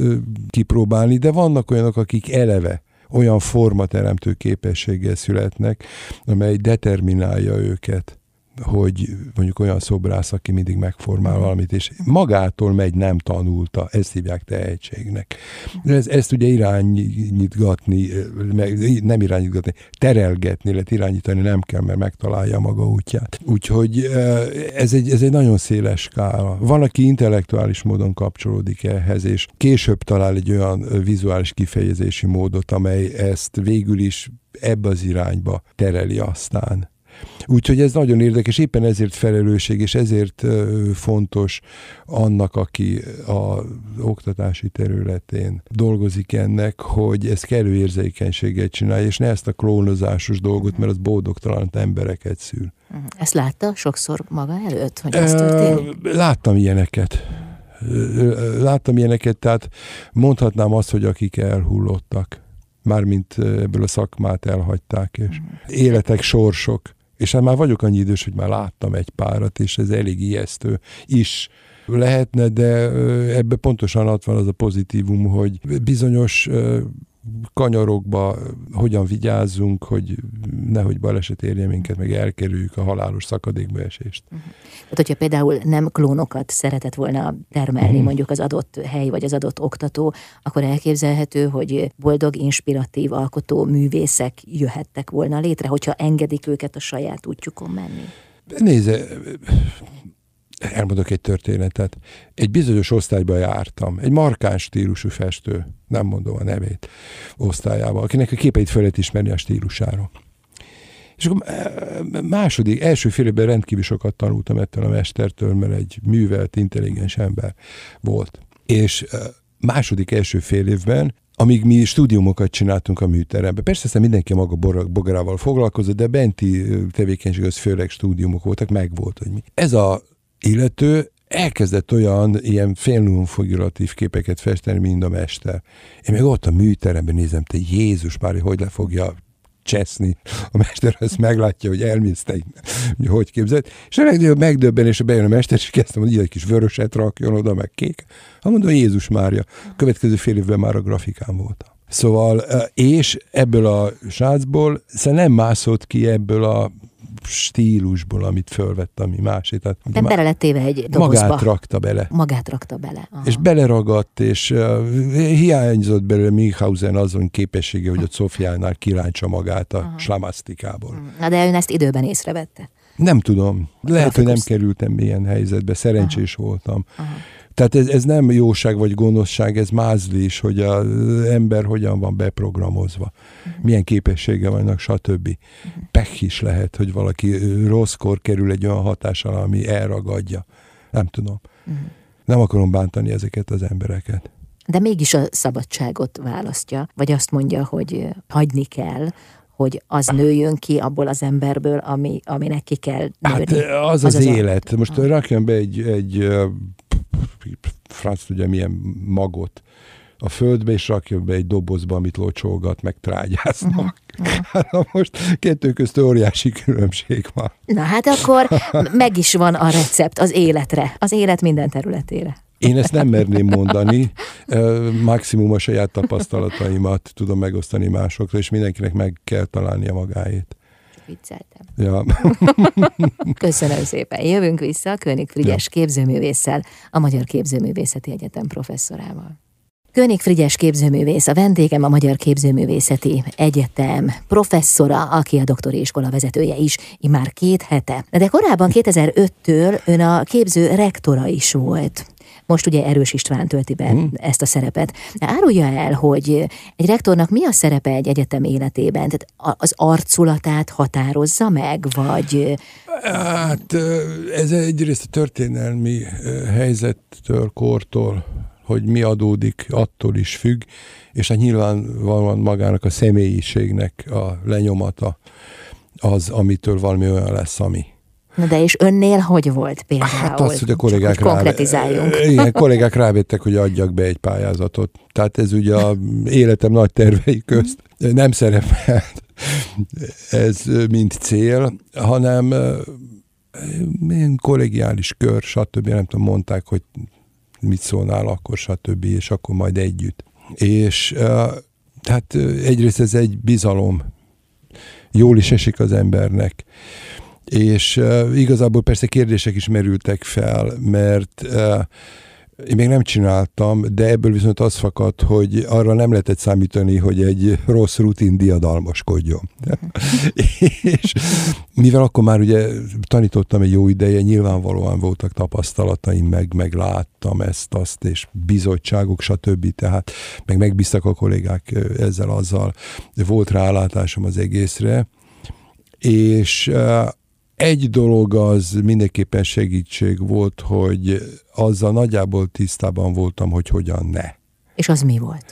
kipróbálni, de vannak olyanok, akik eleve olyan formateremtő képességgel születnek, amely determinálja őket hogy mondjuk olyan szobrász, aki mindig megformál valamit, és magától megy, nem tanulta, ezt hívják tehetségnek. Ez, ezt ugye irányítgatni, nem irányítgatni, terelgetni, lehet irányítani nem kell, mert megtalálja maga útját. Úgyhogy ez egy, ez egy nagyon széles skála. Van, aki intellektuális módon kapcsolódik ehhez, és később talál egy olyan vizuális kifejezési módot, amely ezt végül is ebbe az irányba tereli aztán. Úgyhogy ez nagyon érdekes, éppen ezért felelősség, és ezért fontos annak, aki a oktatási területén dolgozik ennek, hogy ez kellő érzékenységet csinálja, és ne ezt a klónozásos dolgot, mert az boldogtalan embereket szül. Mhm. Ezt látta sokszor maga előtt, hogy ez történik? Láttam ilyeneket. Láttam ilyeneket, tehát mondhatnám azt, hogy akik elhullottak, mármint ebből a szakmát elhagyták, és mhm. életek, sorsok és hát már vagyok annyi idős, hogy már láttam egy párat, és ez elég ijesztő is lehetne, de ebbe pontosan ott van az a pozitívum, hogy bizonyos kanyarokba hogyan vigyázzunk, hogy nehogy baleset érje minket, meg elkerüljük a halálos szakadékba esést. Uh-huh. Tehát, hogyha például nem klónokat szeretett volna termelni uh-huh. mondjuk az adott hely vagy az adott oktató, akkor elképzelhető, hogy boldog, inspiratív, alkotó művészek jöhettek volna létre, hogyha engedik őket a saját útjukon menni. Nézze, elmondok egy történetet. Egy bizonyos osztályba jártam, egy markáns stílusú festő, nem mondom a nevét, osztályába, akinek a képeit fel lehet ismerni a stílusáról. És akkor eh, második, első fél évben rendkívül sokat tanultam ettől a mestertől, mert egy művelt, intelligens ember volt. És eh, második első fél évben amíg mi stúdiumokat csináltunk a műteremben. Persze aztán mindenki maga bogarával foglalkozott, de benti tevékenység az főleg stúdiumok voltak, meg volt, hogy mi. Ez a illető elkezdett olyan ilyen félnumfiguratív képeket festeni, mint a mester. Én meg ott a műteremben nézem, te Jézus már, hogy le fogja cseszni. A mester ezt meglátja, hogy elmész te, hogy, hogy képzeld. És a legnagyobb megdöbbenés, bejön a mester, és kezdtem mondani, egy kis vöröset rakjon oda, meg kék. Ha mondom, Jézus Mária. Következő fél évben már a grafikán voltam. Szóval, és ebből a srácból szóval nem mászott ki ebből a stílusból, amit fölvett, ami másik. Tehát, Nem bele lett téve egy dobozba. Magát rakta bele. Magát rakta bele. Aha. És beleragadt, és uh, hiányzott belőle Minkhausen azon képessége, hogy a Szofiánál kiráncsa magát a Aha. slamasztikából. Na de ön ezt időben észrevette? Nem tudom. Lehet, hogy nem kerültem ilyen helyzetbe. Szerencsés Aha. voltam. Aha. Tehát ez, ez nem jóság vagy gonoszság, ez mázlés, hogy az ember hogyan van beprogramozva, uh-huh. milyen képessége vannak, stb. Uh-huh. Pech is lehet, hogy valaki rosszkor kerül egy olyan hatással, ami elragadja. Nem tudom. Uh-huh. Nem akarom bántani ezeket az embereket. De mégis a szabadságot választja, vagy azt mondja, hogy hagyni kell, hogy az nőjön ki abból az emberből, ami, aminek ki kell nőni. Hát az az, az, az élet. Most ah. rakjon be egy, egy franc tudja milyen magot a földbe, és rakja be egy dobozba, amit locsolgat, meg trágyáznak. Uh-huh. Most kettő közt óriási különbség van. Na hát akkor meg is van a recept az életre, az élet minden területére. Én ezt nem merném mondani, maximum a saját tapasztalataimat tudom megosztani másokra, és mindenkinek meg kell találnia magáét vicceltem. Ja. Köszönöm szépen. Jövünk vissza a König Frigyes ja. képzőművésszel, a Magyar Képzőművészeti Egyetem professzorával. König Frigyes képzőművész, a vendégem a Magyar Képzőművészeti Egyetem professzora, aki a doktori iskola vezetője is, már két hete. De korábban 2005-től ön a képző rektora is volt. Most ugye Erős István tölti be hmm. ezt a szerepet. De árulja el, hogy egy rektornak mi a szerepe egy egyetem életében? Tehát az arculatát határozza meg, vagy... Hát ez egyrészt a történelmi helyzettől, kortól, hogy mi adódik, attól is függ, és hát nyilvánvalóan magának a személyiségnek a lenyomata az, amitől valami olyan lesz, ami. Na de és önnél hogy volt például? Hát az, hogy a kollégák, rá, konkretizáljunk. Igen, kollégák rávettek, hogy adjak be egy pályázatot. Tehát ez ugye a életem nagy tervei közt nem szerepelt ez mint cél, hanem kollegiális kör, stb. Nem tudom, mondták, hogy mit szólnál akkor, stb. És akkor majd együtt. És tehát egyrészt ez egy bizalom. Jól is esik az embernek és uh, igazából persze kérdések is merültek fel, mert uh, én még nem csináltam, de ebből viszont az fakadt, hogy arra nem lehetett számítani, hogy egy rossz rutin diadalmaskodjon. és mivel akkor már ugye tanítottam egy jó ideje, nyilvánvalóan voltak tapasztalataim, meg, meg láttam ezt, azt, és bizottságok, stb. Tehát meg megbíztak a kollégák ezzel, azzal. Volt rálátásom az egészre, és egy dolog az mindenképpen segítség volt, hogy azzal nagyjából tisztában voltam, hogy hogyan ne. És az mi volt?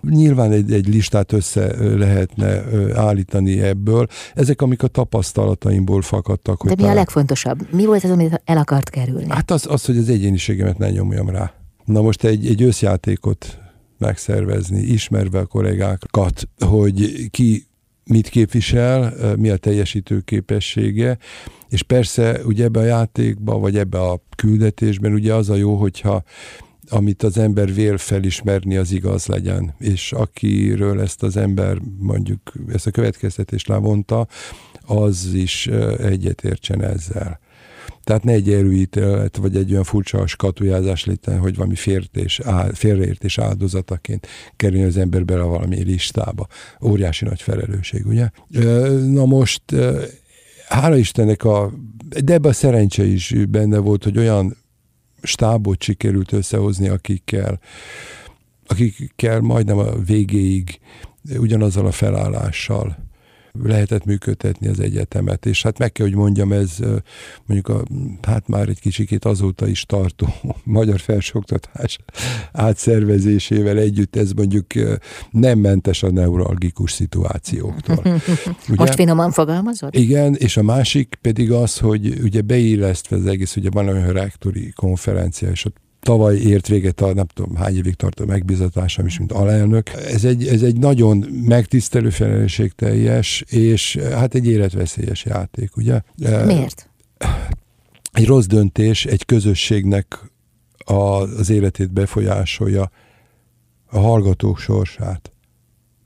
Nyilván egy, egy listát össze lehetne állítani ebből. Ezek, amik a tapasztalataimból fakadtak. De hogy mi talán... a legfontosabb? Mi volt az, amit el akart kerülni? Hát az, az hogy az egyéniségemet ne nyomjam rá. Na most egy, egy összjátékot megszervezni, ismerve a kollégákat, hogy ki mit képvisel, mi a teljesítő képessége, és persze ugye ebbe a játékba, vagy ebbe a küldetésben ugye az a jó, hogyha amit az ember vél felismerni, az igaz legyen. És akiről ezt az ember mondjuk ezt a következtetést levonta, az is egyetértsen ezzel. Tehát ne egy előítélet, vagy egy olyan furcsa skatujázás léten, hogy valami félreértés, félreértés áldozataként kerül az ember bele valami listába. Óriási nagy felelősség, ugye? Na most, hála Istennek a, de ebben a szerencse is benne volt, hogy olyan stábot sikerült összehozni, akikkel, akikkel majdnem a végéig ugyanazzal a felállással lehetett működtetni az egyetemet, és hát meg kell, hogy mondjam, ez mondjuk a, hát már egy kicsikét azóta is tartó magyar felsőoktatás átszervezésével együtt ez mondjuk nem mentes a neuralgikus szituációktól. Ugye? Most finoman fogalmazott? Igen, és a másik pedig az, hogy ugye beillesztve az egész, ugye van olyan rektori konferencia, és ott tavaly ért véget a nem tudom hány évig tartó megbizatásom is, mint alelnök. Ez egy, ez egy nagyon megtisztelő, felelősségteljes, és hát egy életveszélyes játék, ugye? Miért? Egy rossz döntés egy közösségnek a, az életét befolyásolja, a hallgatók sorsát.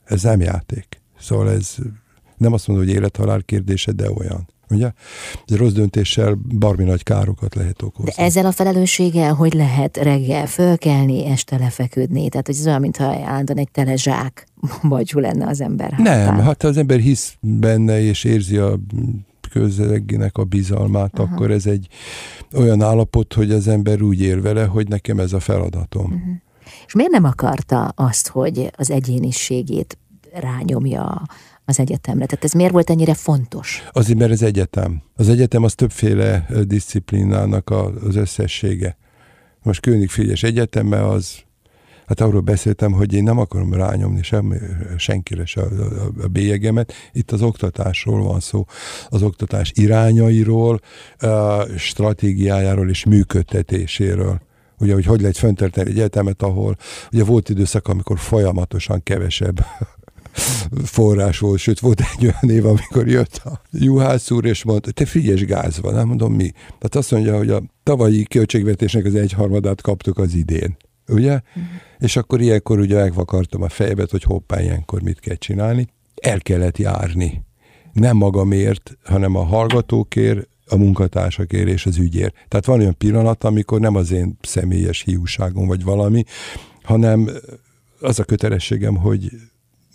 Ez nem játék. Szóval ez nem azt mondom, hogy élethalál kérdése, de olyan. Ugye? Egy rossz döntéssel barmi nagy károkat lehet okozni. De ezzel a felelősséggel, hogy lehet reggel fölkelni, este lefeküdni? Tehát, hogy ez olyan, mintha állandóan egy tele zsák bagyú lenne az ember hátán. Nem, hát az ember hisz benne, és érzi a közegnek a bizalmát, Aha. akkor ez egy olyan állapot, hogy az ember úgy ér vele, hogy nekem ez a feladatom. Uh-huh. És miért nem akarta azt, hogy az egyéniségét rányomja az egyetemre? Tehát ez miért volt ennyire fontos? Azért, mert az egyetem. Az egyetem az többféle disziplinának az összessége. Most König Frigyes Egyeteme az Hát arról beszéltem, hogy én nem akarom rányomni sem, senkire se a, a, a bélyegemet. Itt az oktatásról van szó, az oktatás irányairól, stratégiájáról és működtetéséről ugye, hogy hogy lehet föntartani egy egyetemet, ahol ugye volt időszak, amikor folyamatosan kevesebb forrás volt, sőt volt egy olyan év, amikor jött a Juhász úr, és mondta, te frigyes gáz van, nem mondom mi. Tehát azt mondja, hogy a tavalyi költségvetésnek az egyharmadát kaptuk az idén. Ugye? Uh-huh. És akkor ilyenkor ugye megvakartam a fejebet, hogy hoppá, ilyenkor mit kell csinálni. El kellett járni. Nem magamért, hanem a hallgatókért, a munkatársakért és az ügyért. Tehát van olyan pillanat, amikor nem az én személyes hiúságom vagy valami, hanem az a kötelességem, hogy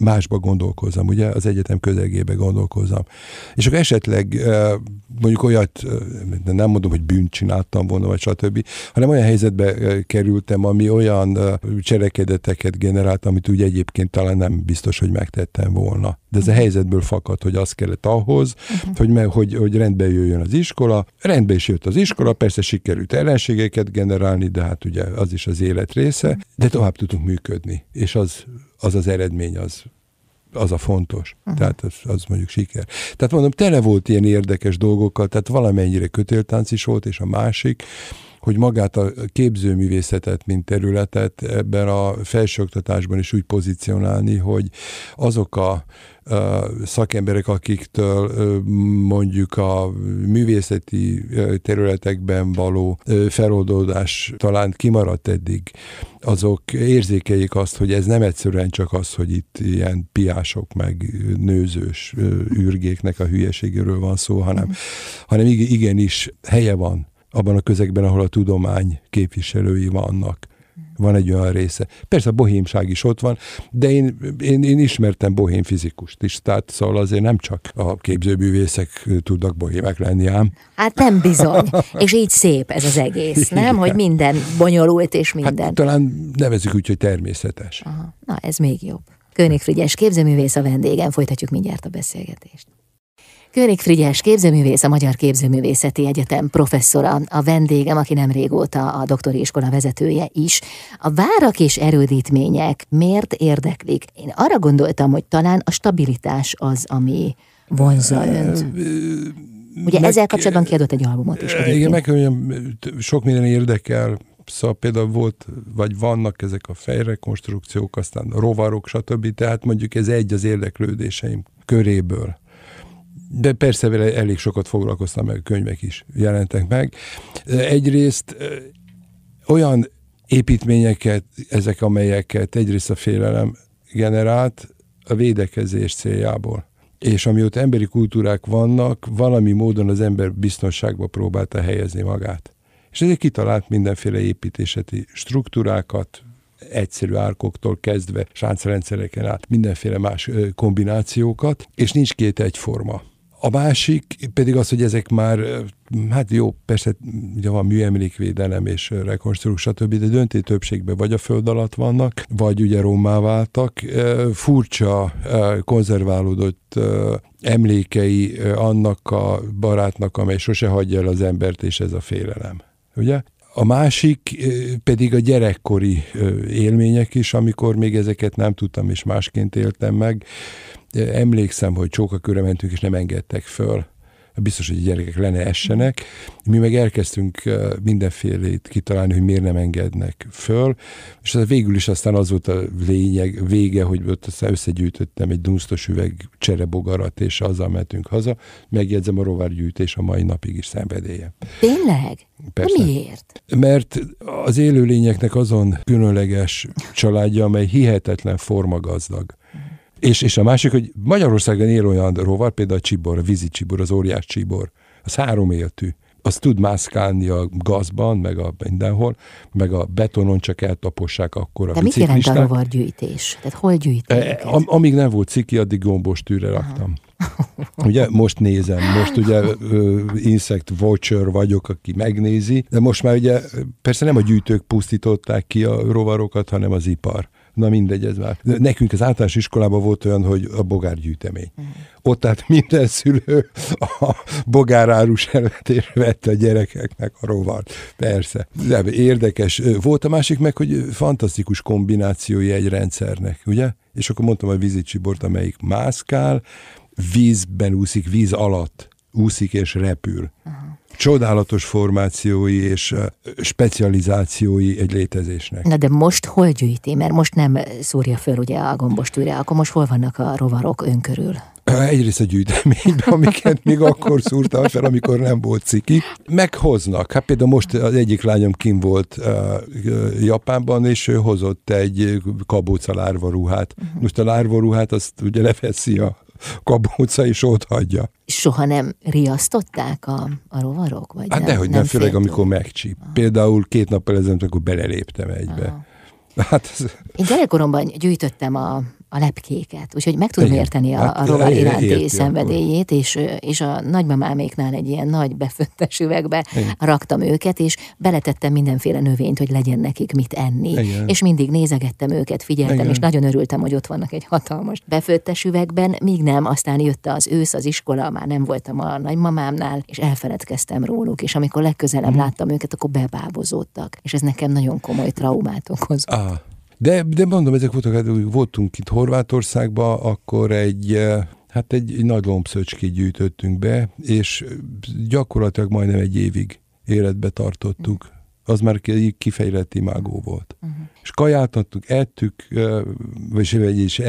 másba gondolkozom, ugye, az egyetem közegébe gondolkozom. És akkor esetleg mondjuk olyat, nem mondom, hogy bűnt csináltam volna, vagy stb., hanem olyan helyzetbe kerültem, ami olyan cselekedeteket generált, amit úgy egyébként talán nem biztos, hogy megtettem volna. De ez a mhm. helyzetből fakad, hogy az kellett ahhoz, uh-huh. hogy, hogy, hogy rendbe jöjjön az iskola. Rendbe is jött az iskola, persze sikerült ellenségeket generálni, de hát ugye az is az élet része, de tovább tudunk működni. És az az az eredmény, az, az a fontos. Uh-huh. Tehát az, az mondjuk siker. Tehát mondom, tele volt ilyen érdekes dolgokkal, tehát valamennyire kötéltánc is volt, és a másik, hogy magát a képzőművészetet, mint területet ebben a felsőoktatásban is úgy pozícionálni, hogy azok a szakemberek, akiktől mondjuk a művészeti területekben való feloldódás talán kimaradt eddig, azok érzékeljék azt, hogy ez nem egyszerűen csak az, hogy itt ilyen piások meg nőzős űrgéknek a hülyeségéről van szó, hanem, mm. hanem igenis helye van abban a közegben, ahol a tudomány képviselői vannak. Van egy olyan része. Persze a bohémság is ott van, de én, én, én ismertem bohém fizikust is, tehát szóval azért nem csak a képzőművészek tudnak bohémek lenni ám. Hát nem bizony, és így szép ez az egész, nem? Igen. Hogy minden bonyolult és hát minden. Hát, talán nevezük úgy, hogy természetes. Aha. Na, ez még jobb. König Frigyes képzőművész a vendégem, folytatjuk mindjárt a beszélgetést. König Frigyes képzőművész, a Magyar Képzőművészeti Egyetem professzora, a vendégem, aki nem régóta a doktori iskola vezetője is. A várak és erődítmények miért érdeklik? Én arra gondoltam, hogy talán a stabilitás az, ami vonzza önt. Ugye meg, ezzel kapcsolatban kiadott egy albumot is. Igen, meg sok minden érdekel, Szóval például volt, vagy vannak ezek a fejrekonstrukciók, aztán rovarok, stb. Tehát mondjuk ez egy az érdeklődéseim köréből de persze vele elég sokat foglalkoztam, meg könyvek is jelentek meg. Egyrészt olyan építményeket, ezek amelyeket egyrészt a félelem generált a védekezés céljából. És amióta emberi kultúrák vannak, valami módon az ember biztonságba próbálta helyezni magát. És ezért kitalált mindenféle építészeti struktúrákat, egyszerű árkoktól kezdve sáncrendszereken át mindenféle más kombinációkat, és nincs két egyforma. A másik pedig az, hogy ezek már, hát jó, persze ugye van műemlékvédelem és rekonstrukció, stb., de dönté többségben vagy a föld alatt vannak, vagy ugye rommá váltak. Furcsa, konzerválódott emlékei annak a barátnak, amely sose hagyja el az embert, és ez a félelem. Ugye? A másik pedig a gyerekkori élmények is, amikor még ezeket nem tudtam, és másként éltem meg emlékszem, hogy csókakörre mentünk, és nem engedtek föl biztos, hogy a gyerekek le ne essenek. Mi meg elkezdtünk mindenfélét kitalálni, hogy miért nem engednek föl, és ez végül is aztán az volt a lényeg, vége, hogy ott aztán összegyűjtöttem egy dunsztos üveg cserebogarat, és azzal mentünk haza. Megjegyzem, a rovárgyűjtés a mai napig is szenvedélye. Tényleg? Persze. Miért? Mert az élőlényeknek azon különleges családja, amely hihetetlen formagazdag. És, és a másik, hogy Magyarországon él olyan rovar, például a csibor, a vízi csibor, az óriás csibor, az három éltű. Az tud mászkálni a gazban, meg a mindenhol, meg a betonon csak eltapossák akkor a De mit jelent a rovargyűjtés? Tehát hol gyűjtik? E, am, amíg nem volt ciki, addig gombos tűre raktam. Ugye most nézem, most ugye Insect Watcher vagyok, aki megnézi, de most már ugye persze nem a gyűjtők pusztították ki a rovarokat, hanem az ipar. Na mindegy, ez már. Nekünk az általános iskolában volt olyan, hogy a bogárgyűjtemény. Uh-huh. Ott tehát minden szülő a bogárárus elvetésre vette a gyerekeknek a rovart. Persze. De érdekes. Volt a másik meg, hogy fantasztikus kombinációi egy rendszernek, ugye? És akkor mondtam a vízicsibort, amelyik mászkál, vízben úszik, víz alatt úszik és repül. Uh-huh csodálatos formációi és specializációi egy létezésnek. Na de most hol gyűjti? Mert most nem szúrja föl ugye a gombostűre, akkor most hol vannak a rovarok önkörül? Egyrészt a gyűjteményben, amiket még akkor szúrtam fel, amikor nem volt ciki. Meghoznak. Hát például most az egyik lányom kim volt uh, Japánban, és ő hozott egy kabóca lárvaruhát. Uh-huh. Most a lárvaruhát azt ugye leveszi a kabóca, és ott hagyja. Soha nem riasztották a, a rovarok? Vagy hát nem, dehogy nem, nem főleg amikor megcsíp. Aha. Például két nappal ezelőtt, amikor beleléptem egybe. Aha. Hát ez... Én gyerekkoromban gyűjtöttem a, a lepkéket, úgyhogy meg tudom Igen. érteni a, hát, a rovar iránti érti, szenvedélyét, és, és a nagymamáméknál egy ilyen nagy beföttes üvegbe Igen. raktam őket, és beletettem mindenféle növényt, hogy legyen nekik mit enni. Igen. És mindig nézegettem őket, figyeltem, Igen. és nagyon örültem, hogy ott vannak egy hatalmas beföttes üvegben, míg nem, aztán jött az ősz, az iskola, már nem voltam a nagymamámnál, és elfeledkeztem róluk, és amikor legközelebb hmm. láttam őket, akkor bebábozódtak, és ez nekem nagyon komoly traumát okozott. Ah. De, de mondom, ezek voltak, hát voltunk itt Horvátországban, akkor egy, eh, hát egy, egy nagy lombszöcskét gyűjtöttünk be, és gyakorlatilag majdnem egy évig életbe tartottuk. Az már kifejlett imágó volt. Uh-huh. És kajáltattuk, ettük, eh, vagy is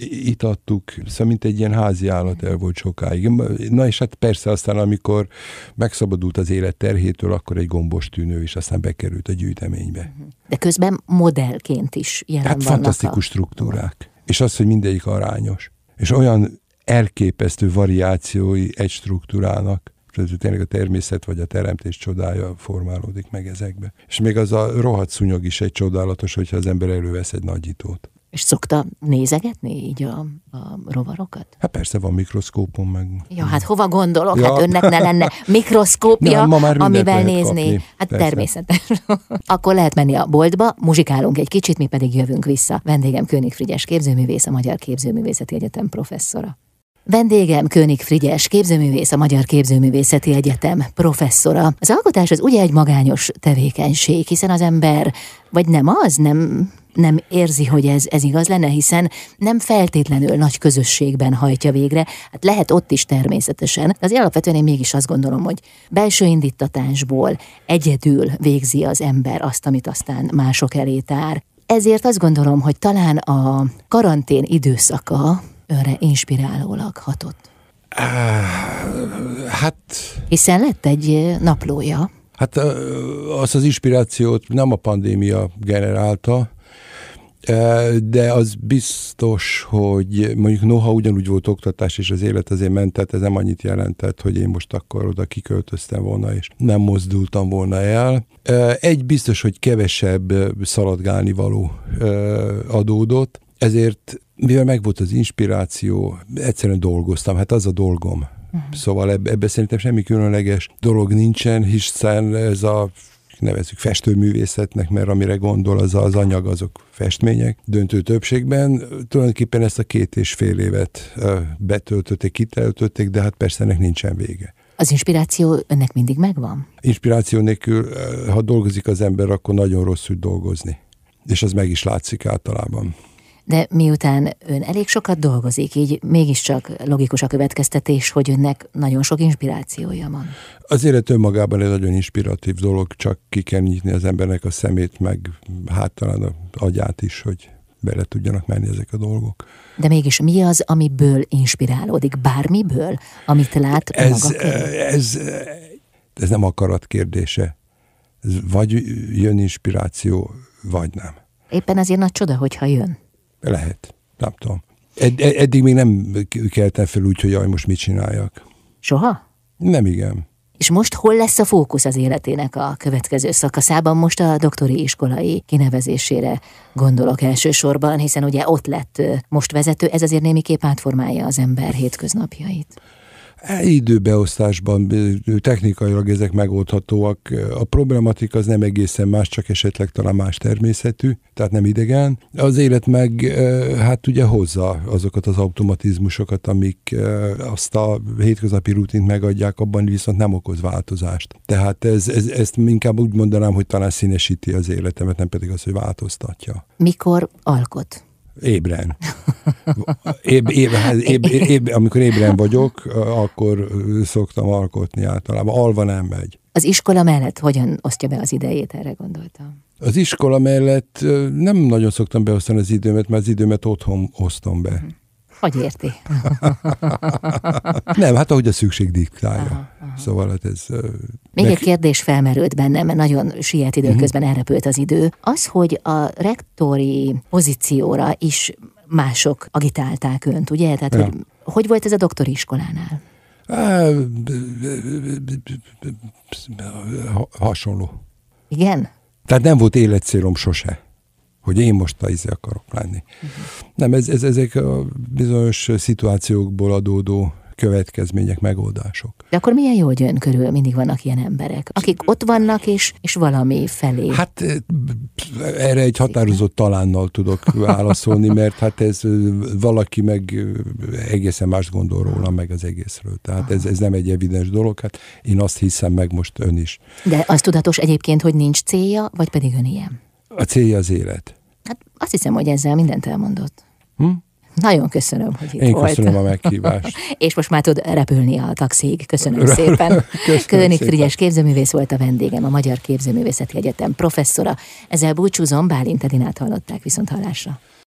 etettük, itattuk, szóval mint egy ilyen házi állat el volt sokáig. Na és hát persze aztán, amikor megszabadult az élet terhétől, akkor egy gombos tűnő, és aztán bekerült a gyűjteménybe. De közben modellként is jelen hát vannak fantasztikus a... struktúrák. És az, hogy mindegyik arányos. És olyan elképesztő variációi egy struktúrának, ez tényleg a természet vagy a teremtés csodája formálódik meg ezekbe. És még az a rohadt szúnyog is egy csodálatos, hogyha az ember elővesz egy nagyítót. És szokta nézegetni így a, a rovarokat? Hát persze van mikroszkópom meg. Ja, hát hova gondolok? Ja. Hát önnek ne lenne mikroszkópja, Nem, amivel nézni. Kapni. Hát persze. természetes. Akkor lehet menni a boltba, muzsikálunk egy kicsit, mi pedig jövünk vissza. Vendégem König Frigyes képzőművész, a Magyar Képzőművészeti Egyetem professzora. Vendégem König Frigyes, képzőművész, a Magyar Képzőművészeti Egyetem professzora. Az alkotás az ugye egy magányos tevékenység, hiszen az ember, vagy nem az, nem nem érzi, hogy ez, ez igaz lenne, hiszen nem feltétlenül nagy közösségben hajtja végre, hát lehet ott is természetesen, de az alapvetően én mégis azt gondolom, hogy belső indítatásból egyedül végzi az ember azt, amit aztán mások elé tár. Ezért azt gondolom, hogy talán a karantén időszaka önre inspirálólag hatott. Hát... Hiszen lett egy naplója. Hát az az inspirációt nem a pandémia generálta, de az biztos, hogy mondjuk noha ugyanúgy volt oktatás, és az élet azért ment, tehát ez nem annyit jelentett, hogy én most akkor oda kiköltöztem volna, és nem mozdultam volna el. Egy biztos, hogy kevesebb szaladgálni való adódott, ezért mivel megvolt az inspiráció, egyszerűen dolgoztam, hát az a dolgom. Uh-huh. Szóval ebbe, ebbe szerintem semmi különleges dolog nincsen, hiszen ez a nevezük festőművészetnek, mert amire gondol az az anyag, azok festmények. Döntő többségben tulajdonképpen ezt a két és fél évet betöltötték, kitöltötték, de hát persze ennek nincsen vége. Az inspiráció önnek mindig megvan? Inspiráció nélkül, ha dolgozik az ember, akkor nagyon rossz úgy dolgozni. És az meg is látszik általában. De miután ön elég sokat dolgozik, így mégiscsak logikus a következtetés, hogy önnek nagyon sok inspirációja van. Az élet önmagában egy nagyon inspiratív dolog, csak ki kell nyitni az embernek a szemét, meg hát talán a agyát is, hogy bele tudjanak menni ezek a dolgok. De mégis mi az, amiből inspirálódik? Bármiből, amit lát ez, maga ez, ez nem akarat kérdése. Ez vagy jön inspiráció, vagy nem. Éppen azért nagy csoda, hogyha jön. Lehet, nem tudom. Ed, eddig még nem keltem fel úgy, hogy jaj, most mit csináljak. Soha? Nem igen. És most hol lesz a fókusz az életének a következő szakaszában? Most a doktori iskolai kinevezésére gondolok elsősorban, hiszen ugye ott lett most vezető, ez azért némiképp átformálja az ember hétköznapjait. Időbeosztásban technikailag ezek megoldhatóak. A problematika az nem egészen más, csak esetleg talán más természetű, tehát nem idegen. Az élet meg hát ugye hozza azokat az automatizmusokat, amik azt a hétköznapi rutint megadják, abban viszont nem okoz változást. Tehát ez, ez, ezt inkább úgy mondanám, hogy talán színesíti az életemet, nem pedig az, hogy változtatja. Mikor alkot? Ébren. Éb, éb, hát éb, éb, amikor ébren vagyok, akkor szoktam alkotni általában. Alva nem megy. Az iskola mellett hogyan osztja be az idejét, erre gondoltam? Az iskola mellett nem nagyon szoktam beosztani az időmet, mert az időmet otthon osztom be. Hogy érti? nem, hát ahogy a szükség diktálja. Aha, aha. Szóval hát ez... Még neki... egy kérdés felmerült bennem, mert nagyon siet időközben uh-huh. elrepült az idő. Az, hogy a rektori pozícióra is mások agitálták önt, ugye? Tehát, ja. hogy, hogy volt ez a doktori iskolánál? Hasonló. Igen? Tehát nem volt életcélom sose hogy én most a izé akarok lenni. Uh-huh. Nem, ez, ez, ezek a bizonyos szituációkból adódó következmények, megoldások. De akkor milyen jó, hogy ön körül mindig vannak ilyen emberek, akik ott vannak, és, és valami felé. Hát erre egy határozott talánnal tudok válaszolni, mert hát ez valaki meg egészen más gondol róla, meg az egészről. Tehát ez, ez nem egy evidens dolog, hát én azt hiszem meg most ön is. De az tudatos egyébként, hogy nincs célja, vagy pedig ön ilyen? A célja az élet. Hát azt hiszem, hogy ezzel mindent elmondott. Hm? Nagyon köszönöm, hogy itt Én volt. köszönöm a meghívást. És most már tud repülni a taxig. Köszönöm szépen. Köszönöm Frigyes képzőművész volt a vendégem, a Magyar Képzőművészeti Egyetem professzora. Ezzel búcsúzom, Bálint Edinát hallották viszont hallásra.